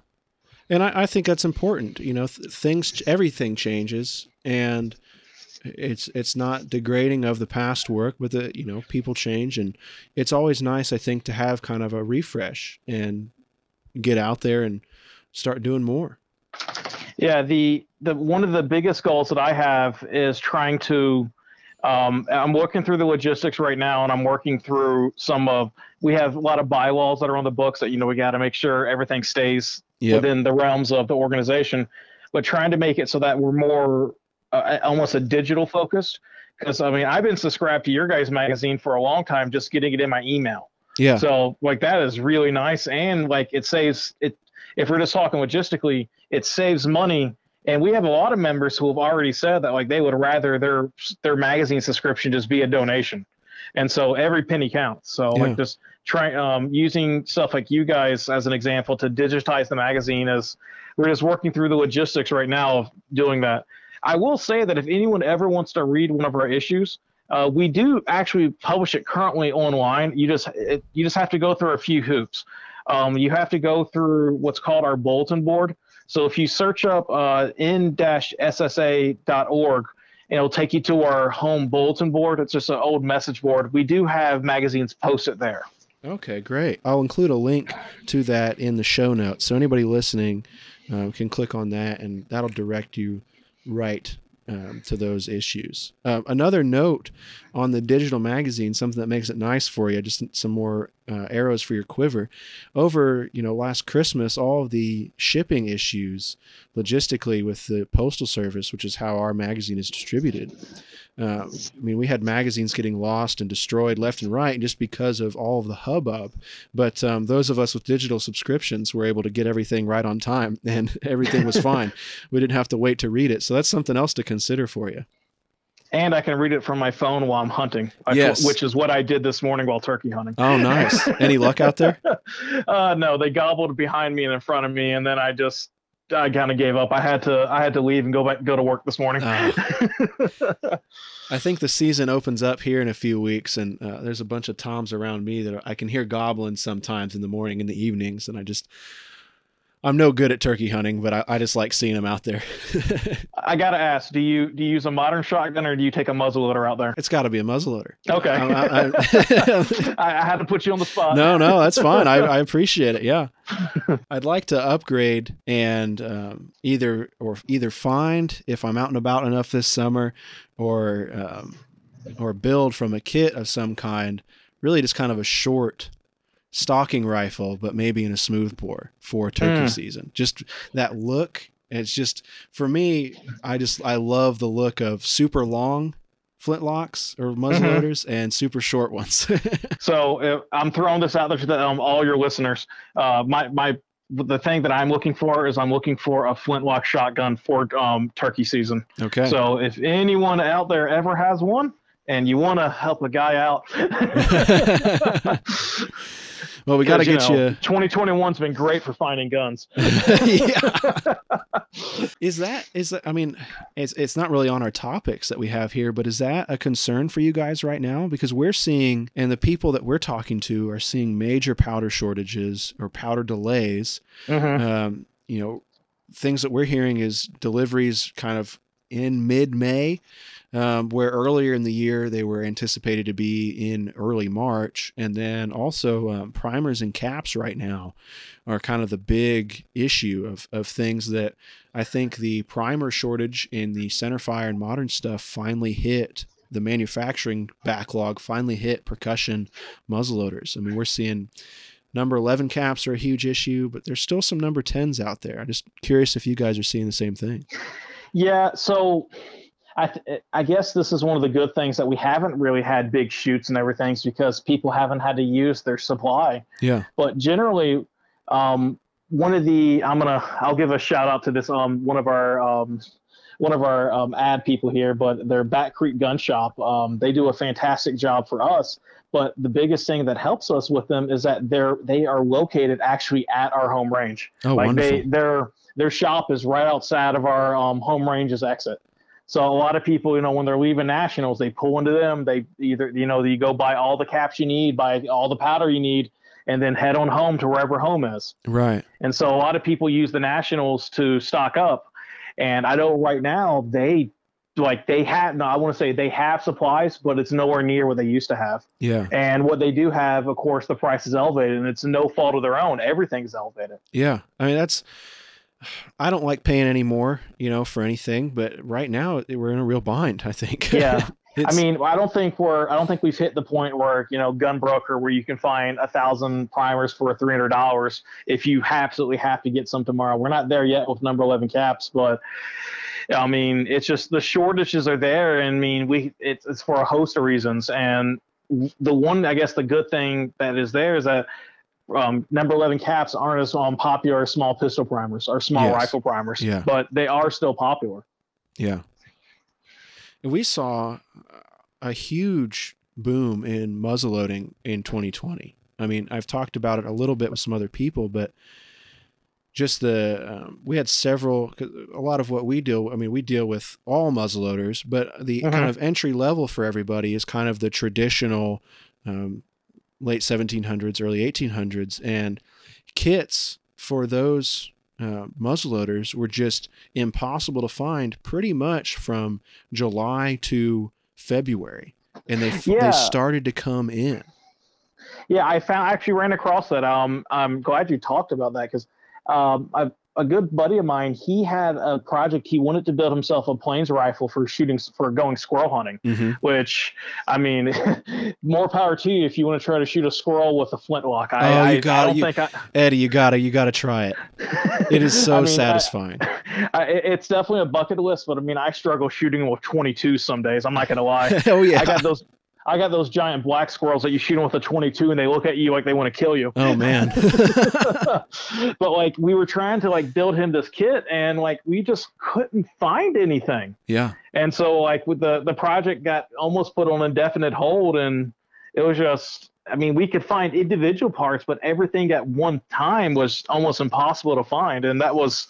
And I, I think that's important. You know, th- things, everything changes, and it's it's not degrading of the past work, but the you know people change, and it's always nice, I think, to have kind of a refresh and get out there and start doing more. Yeah, the the one of the biggest goals that I have is trying to. Um, I'm working through the logistics right now, and I'm working through some of. We have a lot of bylaws that are on the books that you know we got to make sure everything stays Yep. within the realms of the organization, but trying to make it so that we're more uh, almost a digital focused. Because I mean, I've been subscribed to your guys' magazine for a long time, just getting it in my email. Yeah. So like that is really nice, and like it saves it. If we're just talking logistically, it saves money. And we have a lot of members who have already said that like they would rather their their magazine subscription just be a donation, and so every penny counts. So Yeah. like just try um, using stuff like you guys as an example to digitize the magazine is we're just working through the logistics right now of doing that. I will say that if anyone ever wants to read one of our issues, uh, we do actually publish it currently online. You just it, you just have to go through a few hoops. um, you have to go through what's called our bulletin board. So if you search up uh, n-ssa.org, it'll take you to our home bulletin board. It's just an old message board. We do have magazines posted there. Okay, great. I'll include a link to that in the show notes. So anybody listening uh, can click on that and that'll direct you right um, to those issues. Uh, another note on the digital magazine, something that makes it nice for you, just some more uh, arrows for your quiver. Over you know last Christmas, all the shipping issues logistically with the postal service, which is how our magazine is distributed. Uh, I mean, we had magazines getting lost and destroyed left and right just because of all of the hubbub. But um, those of us with digital subscriptions were able to get everything right on time and everything was fine. we didn't have to wait to read it. So that's something else to consider for you. And I can read it from my phone while I'm hunting, yes. which is what I did this morning while turkey hunting. Oh, nice. Any luck out there? Uh, no, they gobbled behind me and in front of me, and then I just I kind of gave up. I had to I had to leave and go back go to work this morning. Uh, I think the season opens up here in a few weeks, and uh, there's a bunch of toms around me that I can hear gobbling sometimes in the morning and the evenings, and I just I'm no good at turkey hunting, but I, I just like seeing them out there. I gotta ask: Do you do you use a modern shotgun or do you take a muzzleloader out there? It's got to be a muzzleloader. Okay. I, I, I, had to put you on the spot. No, no, that's fine. I, I appreciate it. Yeah, I'd like to upgrade and um, either or either find if I'm out and about enough this summer, or um, or build from a kit of some kind. Really, just kind of a short stalking rifle, but maybe in a smooth bore for turkey mm. season. Just that look. It's just for me. I just I love the look of super long flintlocks or muzzleloaders mm-hmm. and super short ones. so I'm throwing this out there to um, all your listeners. Uh, my my the thing that I'm looking for is I'm looking for a flintlock shotgun for um, turkey season. Okay. So if anyone out there ever has one and you want to help a guy out. Well, we got to get you. Know, you... 2021's been great for finding guns. is that is that? I mean, it's it's not really on our topics that we have here, but is that a concern for you guys right now? Because we're seeing, and the people that we're talking to are seeing major powder shortages or powder delays. Mm-hmm. Um, you know, things that we're hearing is deliveries kind of in mid May um, where earlier in the year they were anticipated to be in early March. And then also um, primers and caps right now are kind of the big issue of, of things that I think the primer shortage in the centerfire and modern stuff finally hit. The manufacturing backlog finally hit percussion muzzleloaders. I mean, we're seeing number 11 caps are a huge issue, but there's still some number 10s out there. I'm just curious if you guys are seeing the same thing. Yeah, so I, th- I guess this is one of the good things that we haven't really had big shoots and everything because people haven't had to use their supply. Yeah. But generally, um, one of the I'm gonna I'll give a shout out to this um one of our um one of our um, ad people here, but their Back Creek Gun Shop. Um, they do a fantastic job for us. But the biggest thing that helps us with them is that they're they are located actually at our home range. Oh, like wonderful. They, their their shop is right outside of our um, home range's exit. So a lot of people, you know, when they're leaving nationals, they pull into them. They either, you know, you go buy all the caps you need, buy all the powder you need, and then head on home to wherever home is. Right. And so a lot of people use the nationals to stock up. And I know right now they like they have no, I want to say they have supplies, but it's nowhere near what they used to have. Yeah. And what they do have, of course, the price is elevated, and it's no fault of their own. Everything's elevated. Yeah. I mean that's I don't like paying any more, you know, for anything. But right now, we're in a real bind. I think. Yeah. I mean, I don't think we're. I don't think we've hit the point where you know, GunBroker, where you can find a thousand primers for three hundred dollars if you absolutely have to get some tomorrow. We're not there yet with number eleven caps, but I mean, it's just the shortages are there, and I mean, we it's, it's for a host of reasons. And the one, I guess, the good thing that is there is that um, number 11 caps aren't as um, popular as small pistol primers or small yes. rifle primers, yeah. but they are still popular. Yeah. We saw a huge boom in muzzleloading in 2020. I mean, I've talked about it a little bit with some other people, but just the um, we had several a lot of what we deal i mean we deal with all muzzleloaders but the mm-hmm. kind of entry level for everybody is kind of the traditional um, late 1700s, early 1800s, and kits for those uh, muzzleloaders were just impossible to find pretty much from July to February, and they Yeah. they started to come in. Yeah, I found I actually ran across that. Um, I'm glad you talked about that because um, a, a good buddy of mine, he had a project. He wanted to build himself a plains rifle for shooting for going squirrel hunting. Mm-hmm. Which, I mean, more power to you if you want to try to shoot a squirrel with a flintlock. I, Oh, you I, I got it. don't You- think I. Eddie, you gotta you gotta try it. It is so I mean, satisfying. I, it- it's definitely a bucket list, but I mean, I struggle shooting with 22 some days. I'm not gonna lie. oh yeah. I got those. I got those giant black squirrels that you shoot them with a 22, and they look at you like they want to kill you. oh man. but like we were trying to like build him this kit, and like we just couldn't find anything. yeah. And so like with the the project got almost put on indefinite hold, and it was just. I mean, we could find individual parts, but everything at one time was almost impossible to find, and that was.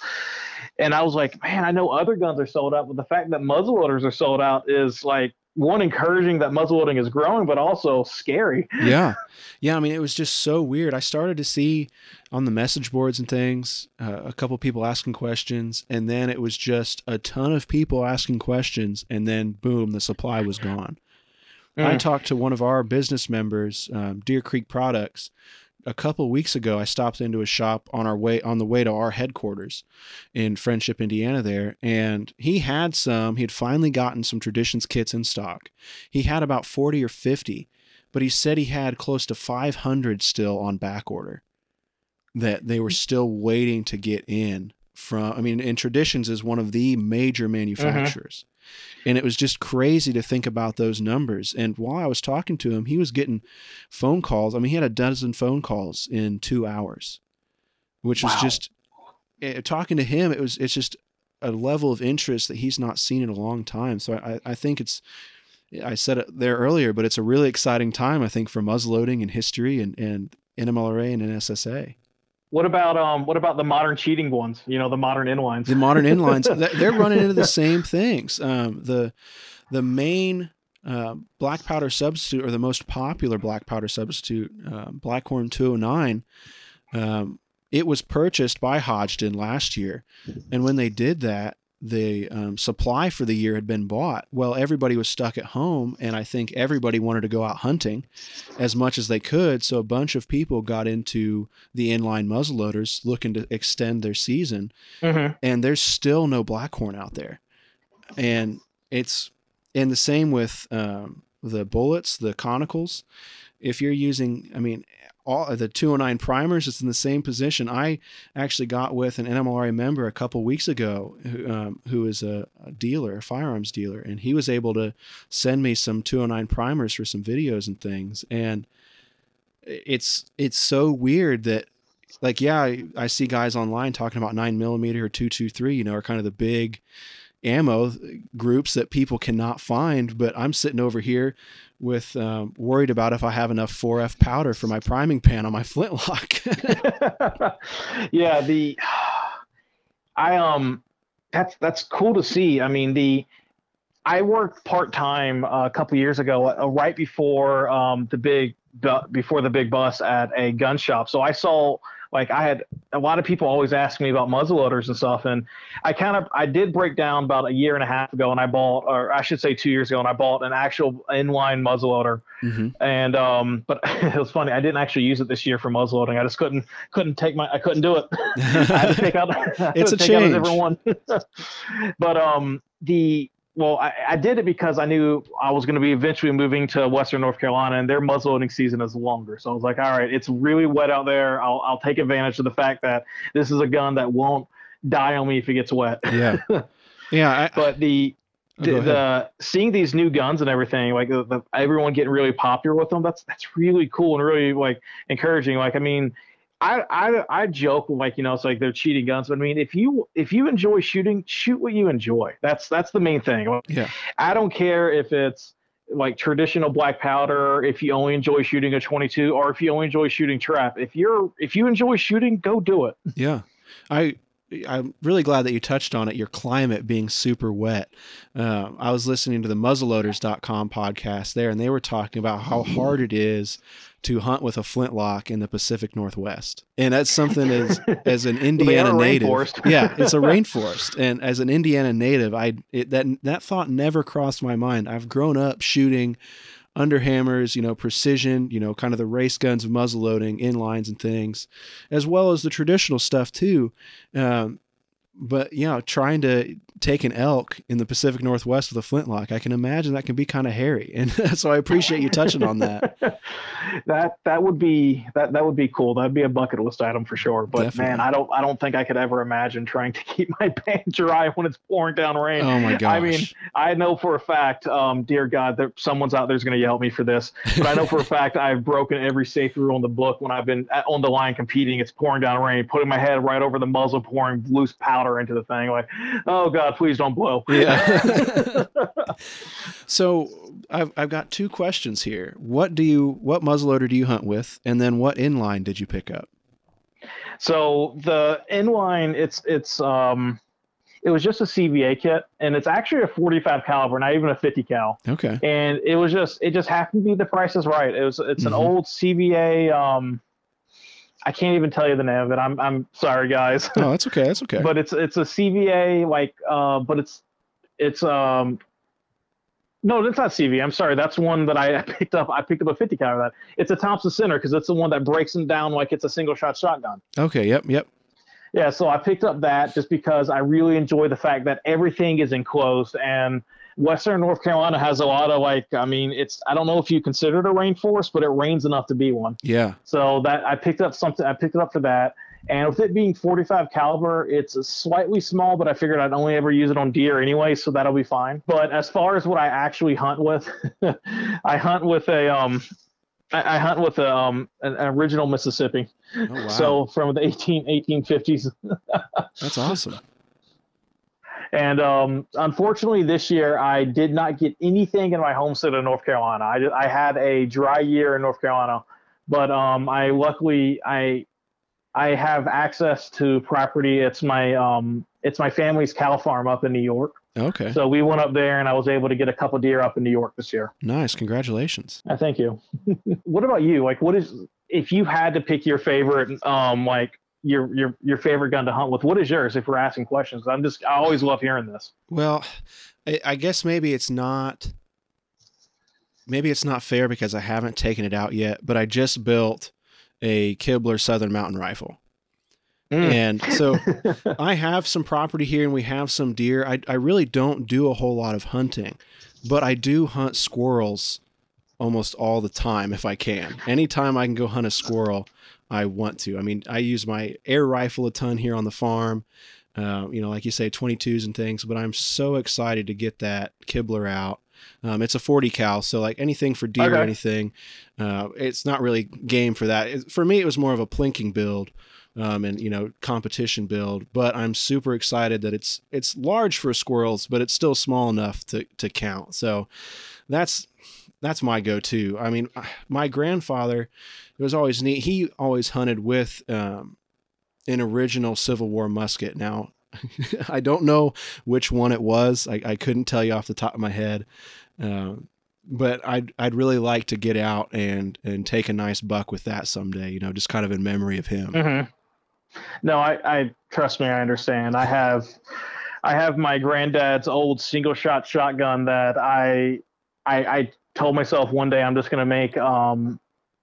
And I was like, man, I know other guns are sold out, but the fact that muzzleloaders are sold out is like one encouraging that muzzleloading is growing, but also scary. yeah yeah i mean it was just so weird i started to see on the message boards and things uh, a couple people asking questions and then it was just a ton of people asking questions and then boom the supply was gone i Mm. talked to one of our business members um, deer creek products a couple weeks ago i stopped into a shop on our way on the way to our headquarters in friendship indiana there and he had some he had finally gotten some traditions kits in stock. He had about 40 or 50 but he said he had close to 500 still on back order that they were mm. still waiting to get in from i mean and traditions is one of the major mm-hmm. manufacturers and it was just crazy to think about those numbers. And while i was talking to him he was getting phone calls. I mean he had a dozen phone calls in two hours which was just eh, talking to him it was it's just a level of interest that he's not seen in a long time. So i, I think it's I said it there earlier, but it's a really exciting time, I think, for muzzleloading and history and, and NMLRA and NSSA. What about um? What about the modern cheating ones? You know, the modern inlines. The modern inlines, they're running into the same things. Um, the the main uh, black powder substitute, or the most popular black powder substitute, uh, Blackhorn 209, um, it was purchased by Hodgdon last year. And when they did that, the um, supply for the year had been bought. Well, everybody was stuck at home, and I think everybody wanted to go out hunting as much as they could. So a bunch of people got into the inline muzzleloaders looking to extend their season Mhm. and there's still no blackhorn out there and it's and the same with um, the bullets the conicals if you're using i mean all the 209 primers it's in the same position. I actually got with an nmlra member a couple weeks ago who, um, who is a, a dealer a firearms dealer and he was able to send me some 209 primers for some videos and things. And it's it's so weird that like yeah I, I see guys online talking about 9 millimeter or 223 you know are kind of the big ammo groups that people cannot find but i'm sitting over here with um, worried about if i have enough 4f powder for my priming pan on my flintlock yeah, the I um that's that's cool to see. I mean, the I worked part time uh, a couple years ago, uh, right before um, the big before the big bus at a gun shop. So I saw like I had a lot of people always ask me about muzzleloaders and stuff, and I kind of I did break down about a year and a half ago, and I bought, or I should say two years ago, and I bought an actual inline muzzleloader hmm and um but it was funny i didn't actually use it this year for muzzleloading i just couldn't couldn't take my i couldn't do it. I had to take out, It's a take out a change. different one. But um the well I, I did it because i knew i was going to be eventually moving to western north carolina and their muzzleloading season is longer. So i was like all right it's really wet out there. I'll, I'll take advantage of the fact that this is a gun that won't die on me if it gets wet. Yeah. Yeah I, but the oh, the, the seeing these new guns and everything, like the, the, everyone getting really popular with them, that's that's really cool and really like encouraging. Like, I mean, I I I joke like you know it's like they're cheating guns, but I mean if you if you enjoy shooting, shoot what you enjoy. That's that's the main thing. Like, Yeah. I don't care if it's like traditional black powder, if you only enjoy shooting a 22, or if you only enjoy shooting trap. If you're if you enjoy shooting, go do it. Yeah. I I'm really glad that you touched on it. Your climate being super wet. Uh, I was listening to the muzzleloaders.com podcast there, and they were talking about how hard it is to hunt with a flintlock in the Pacific Northwest. And that's something as as an Indiana native. yeah, it's a rainforest. And as an Indiana native, I it, that that thought never crossed my mind. I've grown up shooting underhammers, you know, precision, you know, kind of the race guns of muzzle loading, inlines and things, as well as the traditional stuff too. Um, but you know, trying to take an elk in the Pacific Northwest with a flintlock, I can imagine that can be kind of hairy. And so I appreciate you touching on that. that that would be that that would be cool. That'd be a bucket list item for sure. But Definitely. man, I don't I don't think I could ever imagine trying to keep my pants dry when it's pouring down rain. Oh my gosh. I mean, I know for a fact, um, dear God, that someone's out there's going to yell at me for this, but I know for a fact I've broken every safety rule in the book when I've been on the line competing. It's pouring down rain, putting my head right over the muzzle, pouring loose powder into the thing. Like, oh God, please don't blow. Yeah. so I've I've got two questions here. What do you what muzzleloader do you hunt with, and then what inline did you pick up? So the inline, it's it's um, it was just a CVA kit, and it's actually a 45 caliber, not even a 50 cal. Okay. And it was just it just happened to be the price is right. It was it's an mm-hmm. old CVA um I can't even tell you the name of it. I'm I'm sorry, guys. Oh, that's okay. That's okay. but it's it's a CVA like uh, but it's it's um no, that's not CV. I'm sorry. That's one that I picked up. I picked up a 50 caliber. That it's a Thompson Center because it's the one that breaks them down like it's a single shot shotgun. Okay. Yep. Yep. Yeah. So I picked up that just because I really enjoy the fact that everything is enclosed and Western North Carolina has a lot of like, I mean, it's I don't know if you consider it a rainforest, but it rains enough to be one. Yeah. So that I picked up something. I picked it up for that. And with it being 45 caliber, it's slightly small, but I figured I'd only ever use it on deer anyway, so that'll be fine. But as far as what I actually hunt with, I hunt with a um, I, I hunt with a, um, an, an original Mississippi. Oh, wow. So from the 18 1850s. That's awesome. And um, unfortunately, this year I did not get anything in my home state of North Carolina. I, I had a dry year in North Carolina, but um, I luckily I I have access to property. It's my um, it's my family's cow farm up in New York. Okay. So we went up there, and I was able to get a couple deer up in New York this year. Nice, congratulations. I thank you. what about you? Like, what is if you had to pick your favorite um like your your your favorite gun to hunt with. What is yours? If we're asking questions, I'm just I always love hearing this. Well, I guess maybe it's not. Maybe it's not fair because I haven't taken it out yet, but I just built a Kibler Southern Mountain Rifle. Mm. And so I have some property here and we have some deer. I, I really don't do a whole lot of hunting, but I do hunt squirrels almost all the time if I can. Anytime I can go hunt a squirrel, I want to. I mean, I use my air rifle a ton here on the farm. Uh, you know, like you say, 22s and things. But I'm so excited to get that Kibler out. Um, it's a 40 cal, so like anything for deer okay. or anything, uh, it's not really game for that. It, for me, it was more of a plinking build. Um, and you know competition build. But I'm super excited that it's it's large for squirrels, but it's still small enough to to count. So that's that's my go-to. I mean, my grandfather it was always neat. He always hunted with um, an original Civil War musket. Now, I don't know which one it was. I, I, couldn't tell you off the top of my head. Uh, but I'd I'd really like to get out and and take a nice buck with that someday. You know, just kind of in memory of him. Mm-hmm. No, I, I trust me. I understand. I have I have my granddad's old single shot shotgun that I I, I told myself one day I'm just gonna make um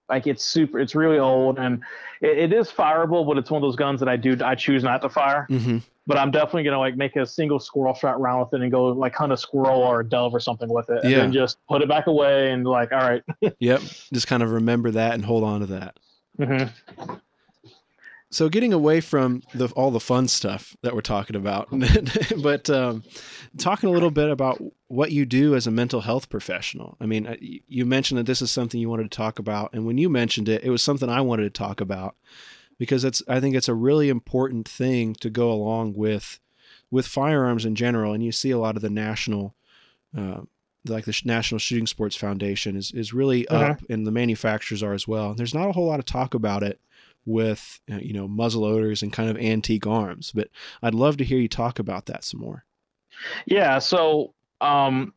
like it's super it's really old and it, it is fireable but it's one of those guns that i do i choose not to fire mm-hmm. but i'm definitely gonna like make a single squirrel shot round with it and go like hunt a squirrel or a dove or something with it and yeah. then just put it back away and like all right yep just kind of remember that and hold on to that mm-hmm. So getting away from the all the fun stuff that we're talking about, but um, talking a little bit about what you do as a mental health professional. I mean, uh, you mentioned that this is something you wanted to talk about, and when you mentioned it, it was something I wanted to talk about because it's I think it's a really important thing to go along with with firearms in general. And you see a lot of the national. Uh, like the National Shooting Sports Foundation is is really uh-huh. up, and the manufacturers are as well. And There's not a whole lot of talk about it with uh, you know muzzleloaders and kind of antique arms. But I'd love to hear you talk about that some more. Yeah. So um,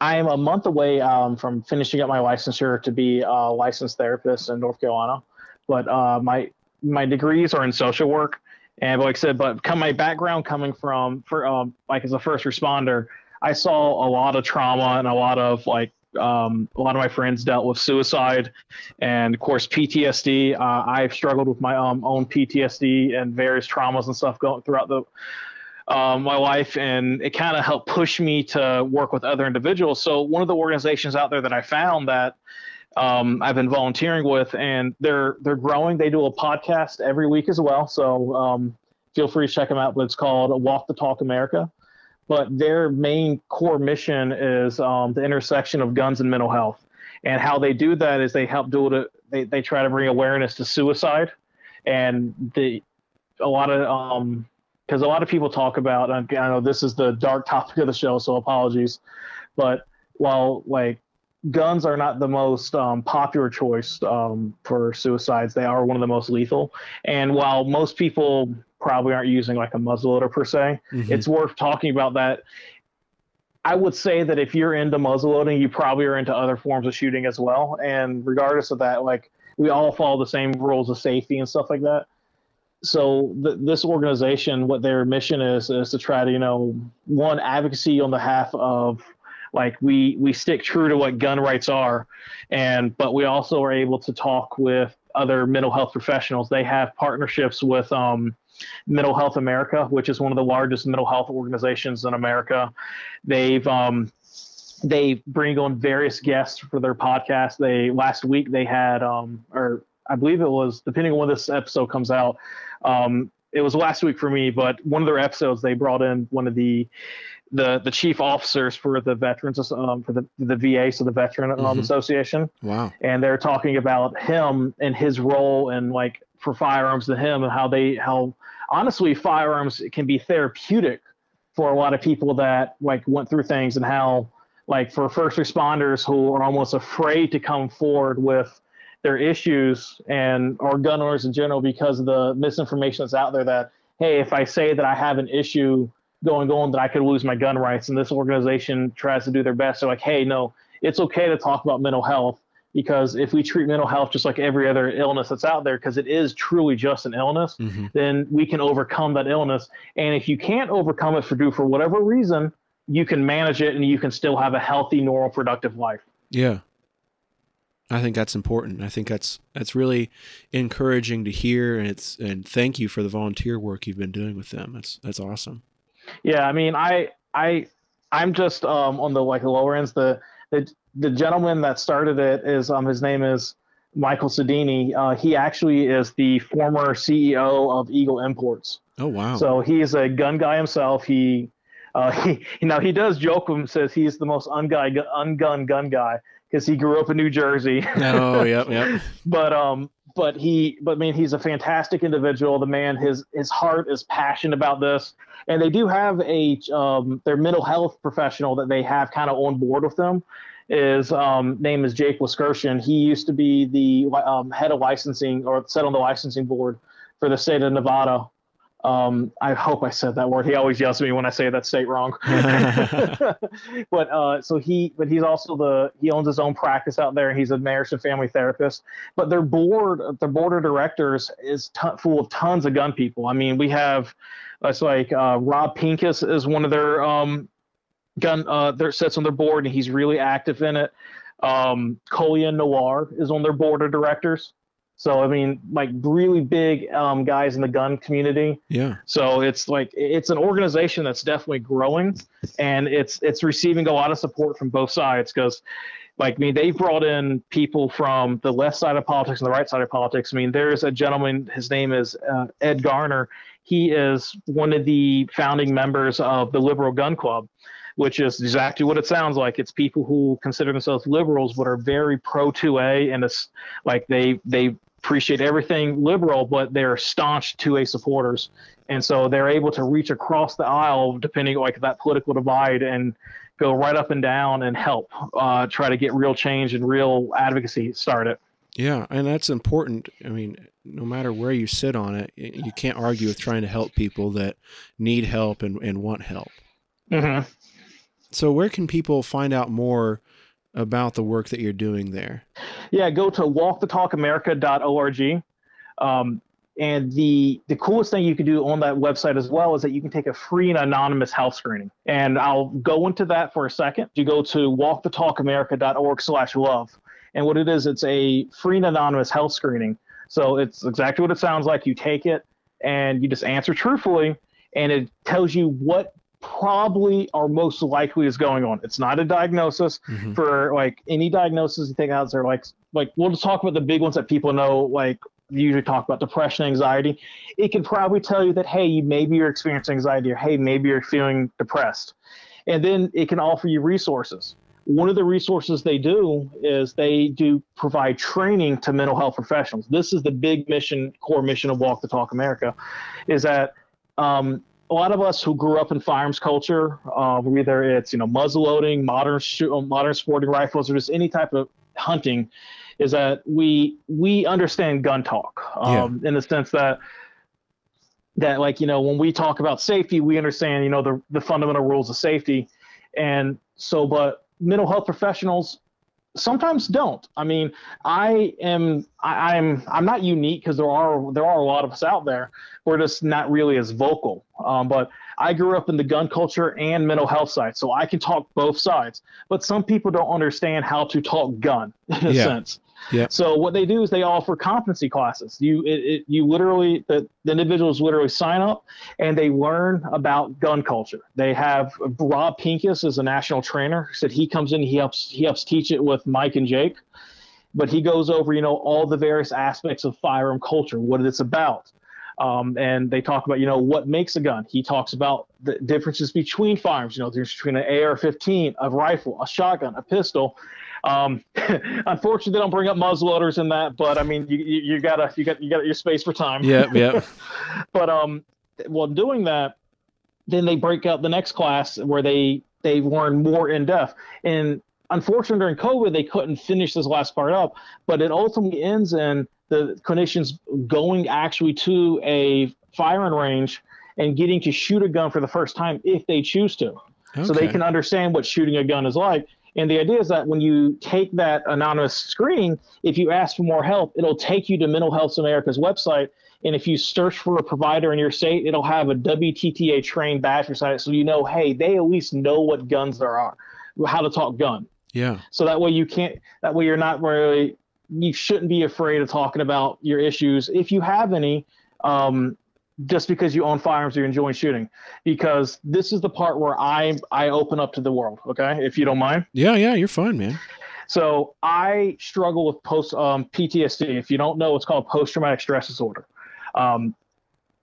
I am a month away um, from finishing up my licensure to be a licensed therapist in North Carolina, but uh, my my degrees are in social work, and like I said, but come my background coming from for um, like as a first responder, I saw a lot of trauma and a lot of like um, a lot of my friends dealt with suicide and of course PTSD. Uh, I've struggled with my um, own PTSD and various traumas and stuff going throughout the um, my life, and it kind of helped push me to work with other individuals. So one of the organizations out there that I found that um, I've been volunteering with, and they're they're growing. They do a podcast every week as well. So um, feel free to check them out. But it's called Walk the Talk America but their main core mission is um, the intersection of guns and mental health. And how they do that is they help do it. They, they try to bring awareness to suicide, and the a lot of um because a lot of people talk about. I know this is the dark topic of the show, so apologies, but while like guns are not the most um, popular choice um, for suicides, they are one of the most lethal. And while most people probably aren't using like a muzzleloader per se. Mm-hmm. It's worth talking about that. I would say that if you're into muzzleloading, you probably are into other forms of shooting as well. And regardless of that, like we all follow the same rules of safety and stuff like that. So th- this organization, what their mission is, is to try to, you know, one advocacy on behalf of like we we stick true to what gun rights are, and but we also are able to talk with other mental health professionals. They have partnerships with um, Mental Health America, which is one of the largest mental health organizations in America. They've um, they bring on various guests for their podcast. They last week they had um, or I believe it was depending on when this episode comes out. Um, it was last week for me, but one of their episodes they brought in one of the the the chief officers for the veterans um, for the the VA, so the Veteran um, mm-hmm. Association. Wow! And they're talking about him and his role and like for firearms to him and how they how honestly firearms can be therapeutic for a lot of people that like went through things and how like for first responders who are almost afraid to come forward with their issues and or gun owners in general because of the misinformation that's out there that hey if i say that i have an issue going on that i could lose my gun rights and this organization tries to do their best. They're like hey no it's okay to talk about mental health because if we treat mental health just like every other illness that's out there because it is truly just an illness mm-hmm. then we can overcome that illness. And if you can't overcome it for do for whatever reason you can manage it and you can still have a healthy normal productive life. Yeah. I think that's important. I think that's that's really encouraging to hear and it's and thank you for the volunteer work you've been doing with them. That's that's awesome. Yeah i mean i i i'm just um on the like lower ends the the the gentleman that started it is um his name is Michael Sodini. Uh, he actually is the former CEO of Eagle Imports. Oh wow! So he is a gun guy himself. He uh, he you know he does joke with him says he's the most unguy ungun gun guy because he grew up in New Jersey. oh yep yep. but um but he but I mean he's a fantastic individual. The man his his heart is passionate about this, and they do have a um their mental health professional that they have kind of on board with them is um, name is Jake Wiskerchen. He used to be the um, head of licensing or set on the licensing board for the state of Nevada. Um, I hope I said that word. He always yells at me when I say that state wrong. but uh, so he, but he's also the he owns his own practice out there. He's a marriage and family therapist. But their board, their board of directors is t- full of tons of gun people. I mean, we have it's like uh, Rob Pincus is one of their um, gun uh, there sits on their board and he's really active in it. Um, Colion Noir is on their board of directors. So I mean, like really big um, guys in the gun community. Yeah. So it's like it's an organization that's definitely growing, and it's it's receiving a lot of support from both sides because, like I mean, they've brought in people from the left side of politics and the right side of politics. I mean, there's a gentleman. His name is uh, Ed Garner. He is one of the founding members of the Liberal Gun Club which is exactly what it sounds like. It's people who consider themselves liberals but are very pro 2A and it's like they they appreciate everything liberal, but they're staunch 2A supporters. And so they're able to reach across the aisle, depending like that political divide, and go right up and down and help uh, try to get real change and real advocacy started. Yeah, and that's important. I mean, no matter where you sit on it, you can't argue with trying to help people that need help and, and want help. Mm-hmm. So, where can people find out more about the work that you're doing there? Yeah, go to walkthetalkamerica.org. Um, and the the coolest thing you can do on that website as well is that you can take a free and anonymous health screening. And I'll go into that for a second. You go to walkthetalkamerica.org/love, and what it is, it's a free and anonymous health screening. So it's exactly what it sounds like. You take it and you just answer truthfully, and it tells you what probably or most likely is going on. It's not a diagnosis mm-hmm. for like any diagnosis you think out there. Like like we'll just talk about the big ones that people know, like usually talk about depression, anxiety. It can probably tell you that hey, maybe you're experiencing anxiety, or hey, maybe you're feeling depressed, and then it can offer you resources. One of the resources they do is they do provide training to mental health professionals. This is the big mission, core mission of Walk the Talk America, is that um, a lot of us who grew up in firearms culture, uh, whether it's you know muzzleloading, modern modern sporting rifles, or just any type of hunting, is that we we understand gun talk um, yeah. in the sense that that like you know when we talk about safety, we understand you know the the fundamental rules of safety, and so but mental health professionals sometimes don't. I mean, I am I, am I'm, I'm not unique because there are there are a lot of us out there. We're just not really as vocal. Um, but I grew up in the gun culture and mental health side, so I can talk both sides. But some people don't understand how to talk gun in a yeah. sense. Yeah. So what they do is they offer competency classes. You it, it, you literally the, the individuals literally sign up and they learn about gun culture. They have Rob Pincus is a national trainer. Said he comes in he helps he helps teach it with Mike and Jake, but he goes over you know all the various aspects of firearm culture, what it's about. Um, and they talk about, you know, what makes a gun. He talks about the differences between firearms, you know, there's between an AR-15, a rifle, a shotgun, a pistol, um, unfortunately, they don't bring up muzzleloaders in that, but I mean, you, you, you gotta you got you got your space for time. Yeah, yeah. but um, while doing that, then they break out the next class where they they learn more in depth. And unfortunately, during COVID, they couldn't finish this last part up. But it ultimately ends in the clinicians going actually to a firing range and getting to shoot a gun for the first time if they choose to. Okay. So they can understand what shooting a gun is like. And the idea is that when you take that anonymous screen, if you ask for more help, it'll take you to Mental Health America's website. And if you search for a provider in your state, it'll have a WTTA trained badge beside it. So you know, hey, they at least know what guns there are, how to talk gun. Yeah. So that way you can't, that way you're not really, you shouldn't be afraid of talking about your issues. If you have any, um, just because you own firearms you're enjoying shooting. Because this is the part where i i open up to the world okay? If you don't mind. Yeah yeah you're fine man. So i struggle with post um, ptsd if you don't know it's called post-traumatic stress disorder. Um,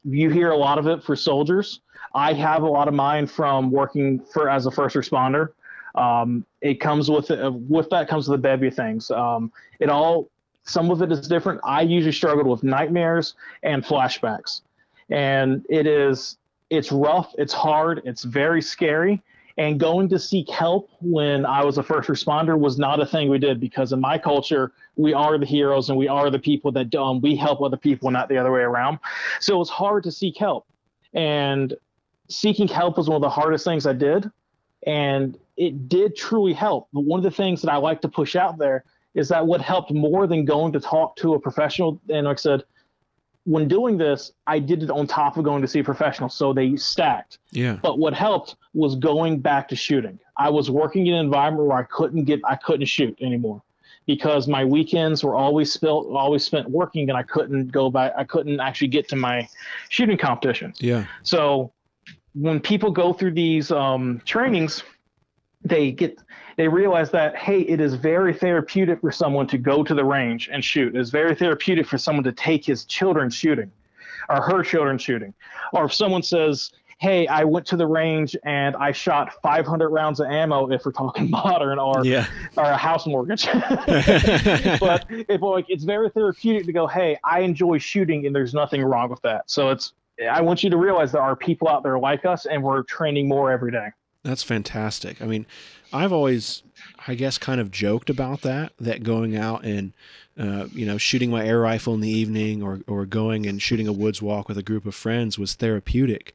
you hear a lot of it for soldiers. I have a lot of mine from working for as a first responder. Um, it comes with it with that comes with a bevy of things. Um, it all some of it is different. I usually struggled with nightmares and flashbacks and it is it's rough, it's hard, it's very scary. And going to seek help when I was a first responder was not a thing we did because in my culture, we are the heroes and we are the people that um, we help other people, not the other way around. So it was hard to seek help. And seeking help was one of the hardest things I did. And it did truly help. But one of the things that I like to push out there is that what helped more than going to talk to a professional, and like I said, when doing this, I did it on top of going to see a professional, so they stacked. Yeah. But what helped was going back to shooting. I was working in an environment where I couldn't get, I couldn't shoot anymore because my weekends were always spent, always spent working, and I couldn't go back. I couldn't actually get to my shooting competitions. Yeah. So when people go through these um, trainings, they get they realize that hey it is very therapeutic for someone to go to the range and shoot. It's very therapeutic for someone to take his children shooting or her children shooting. Or if someone says hey i went to the range and i shot 500 rounds of ammo if we're talking modern or yeah. or a house mortgage. But if like it's very therapeutic to go hey i enjoy shooting and there's nothing wrong with that. So it's i want you to realize there are people out there like us and we're training more every day that's fantastic. I mean, I've always, I guess, kind of joked about that, that going out and, uh, you know, shooting my air rifle in the evening or, or going and shooting a woods walk with a group of friends was therapeutic.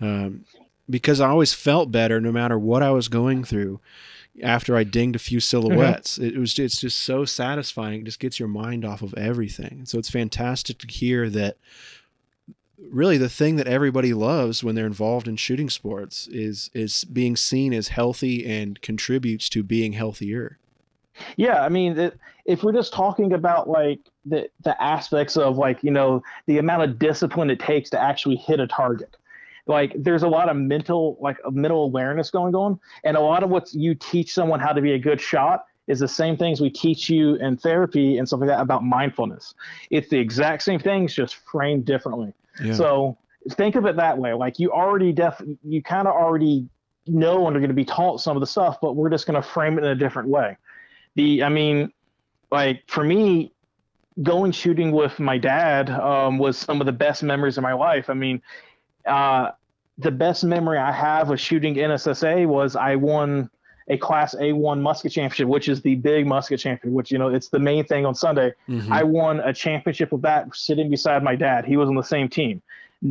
Um, because I always felt better no matter what I was going through after I dinged a few silhouettes. Mm-hmm. It was it's just so satisfying. It just gets your mind off of everything. So it's fantastic to hear that really the thing that everybody loves when they're involved in shooting sports is is being seen as healthy and contributes to being healthier. Yeah, I mean, if we're just talking about like the the aspects of like you know the amount of discipline it takes to actually hit a target, like there's a lot of mental like mental awareness going on, and a lot of what you teach someone how to be a good shot is the same things we teach you in therapy and stuff like that about mindfulness. It's the exact same things, just framed differently. So think of it that way. Like you already def you kind of already know and are going to be taught some of the stuff, but we're just going to frame it in a different way. The I mean, like for me, going shooting with my dad um, was some of the best memories of my life. I mean, uh, the best memory I have of shooting NSSA was I won a Class A1 musket championship, which is the big musket championship, which you know it's the main thing on Sunday. Mm-hmm. I won a championship with that sitting beside my dad. He was on the same team.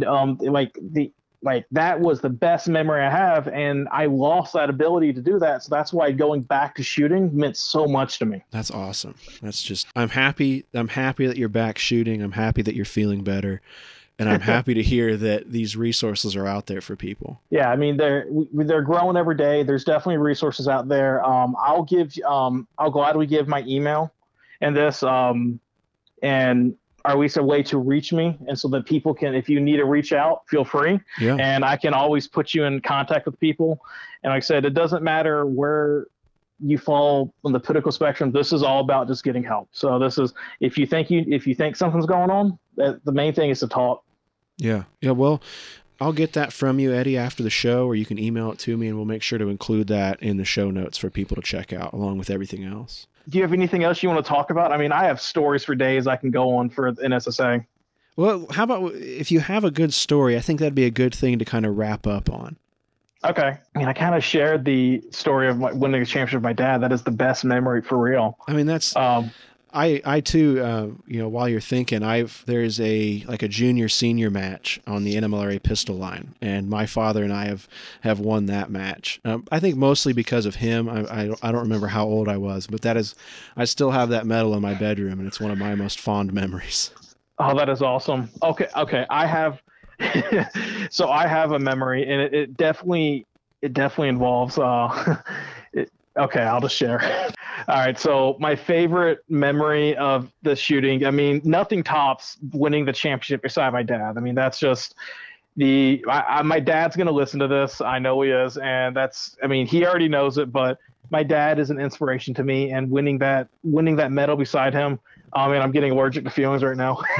Um, like the like that was the best memory I have, and I lost that ability to do that. So that's why going back to shooting meant so much to me. That's awesome. That's just I'm happy. I'm happy that you're back shooting. I'm happy that you're feeling better and I'm happy to hear that these resources are out there for people. Yeah, I mean they're they're growing every day. There's definitely resources out there. Um, I'll give um, I'll gladly give my email and this um, and at least a way to reach me, and so that people can, if you need to reach out, feel free. Yeah. And I can always put you in contact with people. And like I said, it doesn't matter where you fall on the political spectrum. This is all about just getting help. So this is if you think you if you think something's going on, the main thing is to talk yeah. Yeah. Well, I'll get that from you, Eddie, after the show, or you can email it to me, and we'll make sure to include that in the show notes for people to check out, along with everything else. Do you have anything else you want to talk about? I mean, I have stories for days I can go on for NSSA. Well, how about if you have a good story? I think that'd be a good thing to kind of wrap up on. Okay. I mean, I kind of shared the story of my, winning a championship with my dad. That is the best memory for real. I mean, that's um, I I too uh, you know while you're thinking I've there's a like a junior senior match on the NMLRA pistol line and my father and I have have won that match um, I think mostly because of him I, I I don't remember how old I was but that is I still have that medal in my bedroom and it's one of my most fond memories. Oh, that is awesome. Okay, okay, I have so I have a memory and it, it definitely it definitely involves uh okay I'll just share. All right. So my favorite memory of the shooting. I mean, nothing tops winning the championship beside my dad. I mean, that's just the. I, I, my dad's gonna listen to this. I know he is, and that's. I mean, he already knows it, but my dad is an inspiration to me, and winning that winning that medal beside him. I mean, I'm getting allergic to feelings right now.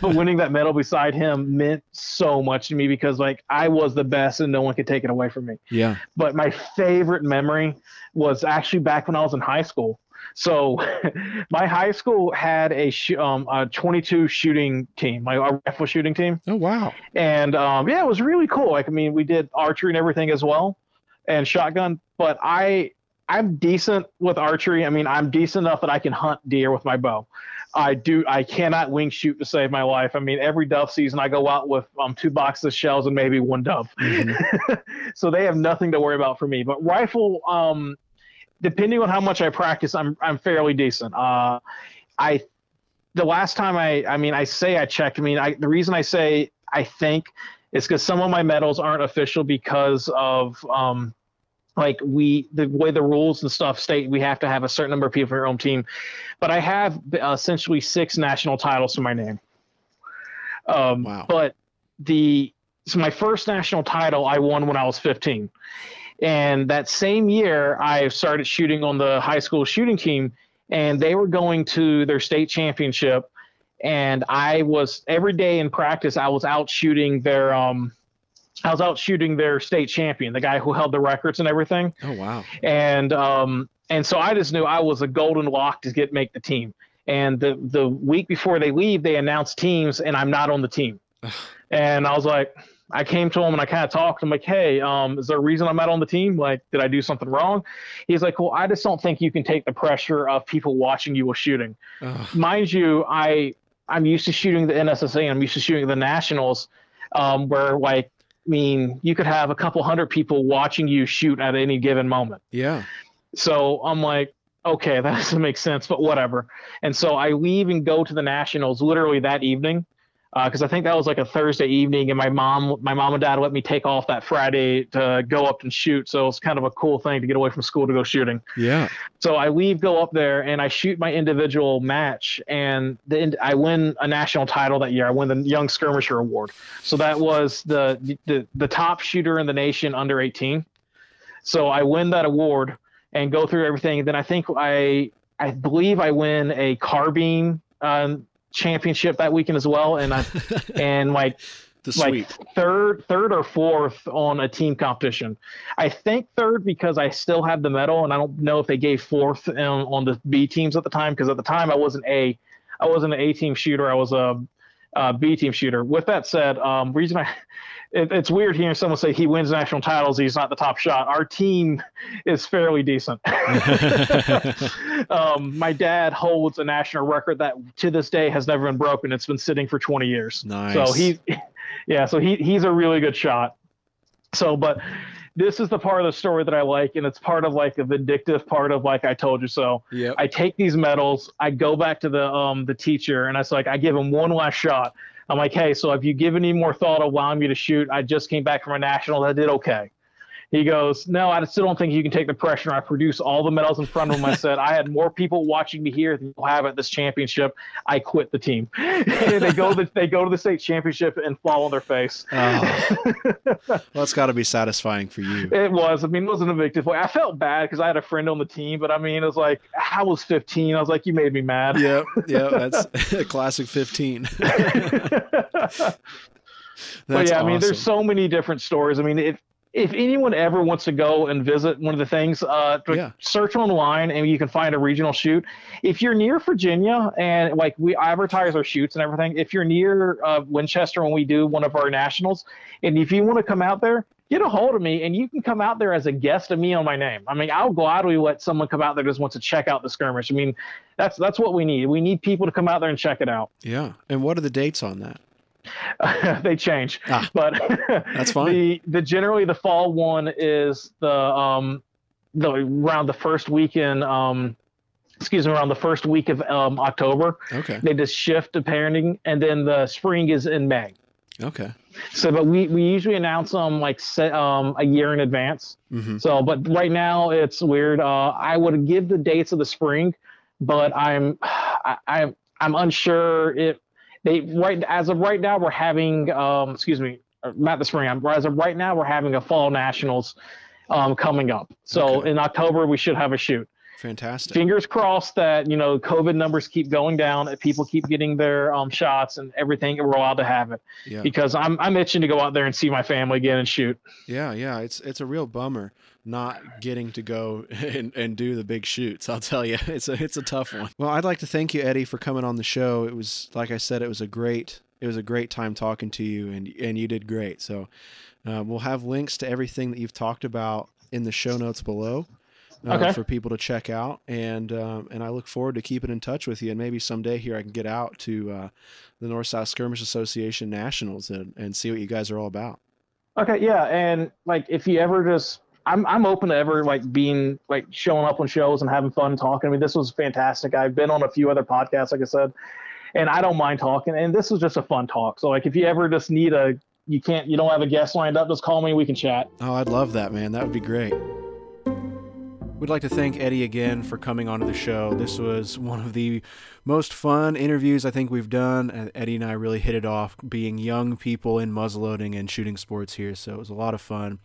but winning that medal beside him meant so much to me because like I was the best and no one could take it away from me. Yeah. But my favorite memory was actually back when I was in high school. So my high school had a sh- um, a 22 shooting team, like a rifle shooting team. Oh wow! And um, yeah, it was really cool. Like I mean, we did archery and everything as well, and shotgun. But I I'm decent with archery. I mean, I'm decent enough that I can hunt deer with my bow. I do. I cannot wing shoot to save my life. I mean, every dove season I go out with um, two boxes of shells and maybe one dove. Mm-hmm. so they have nothing to worry about for me. But rifle, um, depending on how much I practice, I'm I'm fairly decent. Uh, I the last time I I mean I say I checked. I mean I the reason I say I think is because some of my medals aren't official because of um, like we the way the rules and stuff state we have to have a certain number of people on your own team. But i have uh, essentially six national titles to my name. Um, wow. but the so my first national title i won when i was 15 and that same year i started shooting on the high school shooting team and they were going to their state championship. And i was every day in practice i was out shooting their um I was out shooting their state champion, the guy who held the records and everything. Oh wow! And um, and so I just knew I was a golden lock to get make the team. And the the week before they leave, they announce teams, and I'm not on the team. and I was like, I came to him and I kind of talked. I'm like, hey, um, is there a reason I'm not on the team? Like, did I do something wrong? He's like, well, I just don't think you can take the pressure of people watching you while shooting. Mind you, I I'm used to shooting the NSSA and I'm used to shooting the nationals, um, where like mean, you could have a couple hundred people watching you shoot at any given moment. Yeah. So I'm like, okay, that doesn't make sense, but whatever. And so I leave and go to the Nationals literally that evening because uh, I think that was like a Thursday evening, and my mom, my mom and dad let me take off that Friday to go up and shoot. So it's kind of a cool thing to get away from school to go shooting. Yeah. So I leave, go up there, and I shoot my individual match, and then I win a national title that year. I win the Young Skirmisher Award. So that was the the the top shooter in the nation under 18. So I win that award and go through everything. Then I think I I believe I win a carbine um, championship that weekend as well, and I and like like third third or fourth on a team competition. I think third because I still have the medal, and I don't know if they gave fourth on, on the B teams at the time because at the time I wasn't a I wasn't an A team shooter. I was a, a B team shooter. With that said, um, reason I it, it's weird hearing someone say he wins national titles. He's not the top shot. Our team is fairly decent. um, my dad holds a national record that to this day has never been broken. It's been sitting for 20 years. Nice. So he, yeah, so he he's a really good shot. So, but this is the part of the story that I like, and it's part of like a vindictive part of like I told you so. Yeah. I take these medals, I go back to the um the teacher, and I was like, I give him one last shot. I'm like, hey, so have you given any more thought allowing me to shoot? I just came back from a national. I did okay. He goes, no, I still don't think you can take the pressure. I produce all the medals in front of him. I said, I had more people watching me here than you'll have at this championship. I quit the team. they go to the, they go to the state championship and fall on their face. Oh. well, that's got to be satisfying for you. It was. I mean, it wasn't a victim. I felt bad because I had a friend on the team, but I mean, it was like I was 15. I was like, you made me mad. Yeah, yeah, that's a classic 15. but yeah, awesome. I mean, there's so many different stories. I mean, if if anyone ever wants to go and visit one of the things, uh, yeah. search online and you can find a regional shoot. If you're near Virginia and like we advertise our shoots and everything, if you're near uh, Winchester when we do one of our nationals, and if you want to come out there, get a hold of me and you can come out there as a guest of me on my name. I mean, I'll gladly let someone come out there just wants to check out the skirmish. I mean, that's that's what we need. We need people to come out there and check it out. Yeah. And what are the dates on that? they change, ah, but that's fine. The the generally the fall one is the um the around the first weekend um excuse me around the first week of um, October. Okay. They just shift to parenting, and then the spring is in May. Okay. So, but we, we usually announce them like set, um, a year in advance. Mm-hmm. So, but right now it's weird. Uh, I would give the dates of the spring, but I'm I, I'm I'm unsure if they right as of right now we're having um, excuse me uh, not the spring as of right now we're having a fall nationals um, coming up. So okay. in october we should have a shoot. Fantastic. Fingers crossed that you know covid numbers keep going down and people keep getting their um, shots and everything and we're allowed to have it. Yeah. because i'm i'm itching to go out there and see my family again and shoot. Yeah yeah it's it's a real bummer not getting to go and, and do the big shoots. I'll tell you, it's a it's a tough one. Well, I'd like to thank you, Eddie, for coming on the show. It was like I said, it was a great it was a great time talking to you, and and you did great. So uh, we'll have links to everything that you've talked about in the show notes below. Uh, okay. for people to check out, and um, and I look forward to keeping in touch with you. And maybe someday here I can get out to uh, the North South Skirmish Association Nationals and, and see what you guys are all about. Okay, yeah, and like if you ever just I'm I'm open to ever like being like showing up on shows and having fun talking. I mean, this was fantastic. I've been on a few other podcasts, like I said, and I don't mind talking. And this was just a fun talk. So like, if you ever just need a, you can't, you don't have a guest lined up, just call me. We can chat. Oh, I'd love that, man. That would be great. We'd like to thank Eddie again for coming onto the show. This was one of the most fun interviews I think we've done. Eddie and I really hit it off, being young people in muzzleloading and shooting sports here. So it was a lot of fun.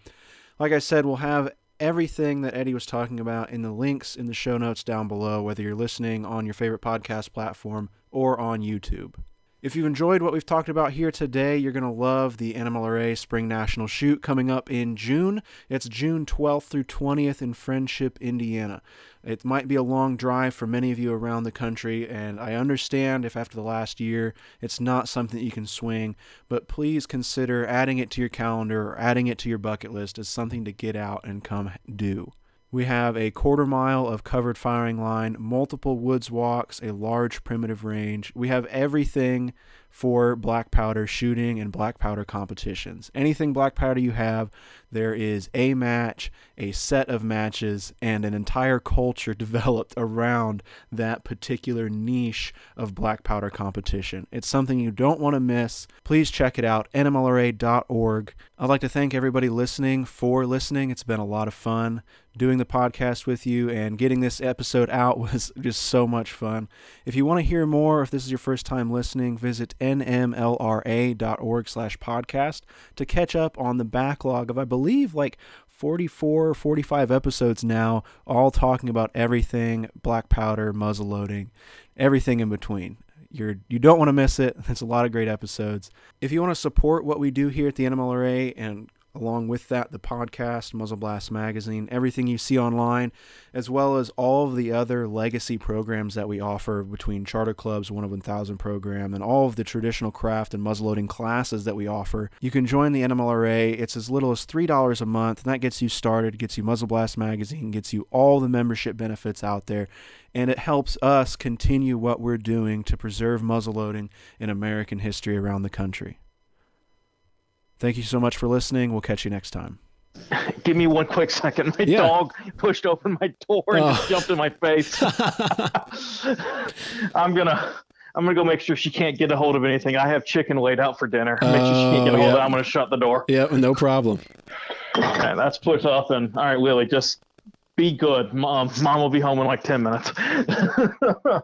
Like I said, we'll have everything that Eddie was talking about in the links in the show notes down below, whether you're listening on your favorite podcast platform or on YouTube. If you've enjoyed what we've talked about here today, you're going to love the NMLRA Spring National Shoot coming up in June. It's June 12th through 20th in Friendship, Indiana. It might be a long drive for many of you around the country, and I understand if after the last year it's not something you can swing, but please consider adding it to your calendar or adding it to your bucket list as something to get out and come do. We have a quarter mile of covered firing line, multiple woods walks, a large primitive range. We have everything for black powder shooting and black powder competitions. Anything black powder you have, there is a match, a set of matches, and an entire culture developed around that particular niche of black powder competition. It's something you don't want to miss. Please check it out, nmlra.org. I'd like to thank everybody listening for listening. It's been a lot of fun doing the podcast with you and getting this episode out was just so much fun. If you want to hear more, if this is your first time listening, visit nmlra.org slash podcast to catch up on the backlog of, I believe, like 44 45 episodes now, all talking about everything black powder, muzzle loading, everything in between. You're you don't want to miss it. It's a lot of great episodes. If you want to support what we do here at the NMLRA and along with that, the podcast, Muzzle Blast Magazine, everything you see online, as well as all of the other legacy programs that we offer between Charter Club's One of 1000 program and all of the traditional craft and muzzleloading classes that we offer. You can join the NMLRA. It's as little as $3 a month, and that gets you started, gets you Muzzle Blast Magazine, gets you all the membership benefits out there, and it helps us continue what we're doing to preserve muzzleloading in American history around the country. Thank you so much for listening. We'll catch you next time. Give me one quick second. My yeah. dog pushed open my door and oh. just jumped in my face. I'm gonna I'm gonna go make sure she can't get a hold of anything. I have chicken laid out for dinner. Make sure she can't get a hold of it. Oh, I'm gonna shut the door. Yep, no problem. Okay, that's put and all right, Willie, just be good. Mom, mom will be home in like ten minutes.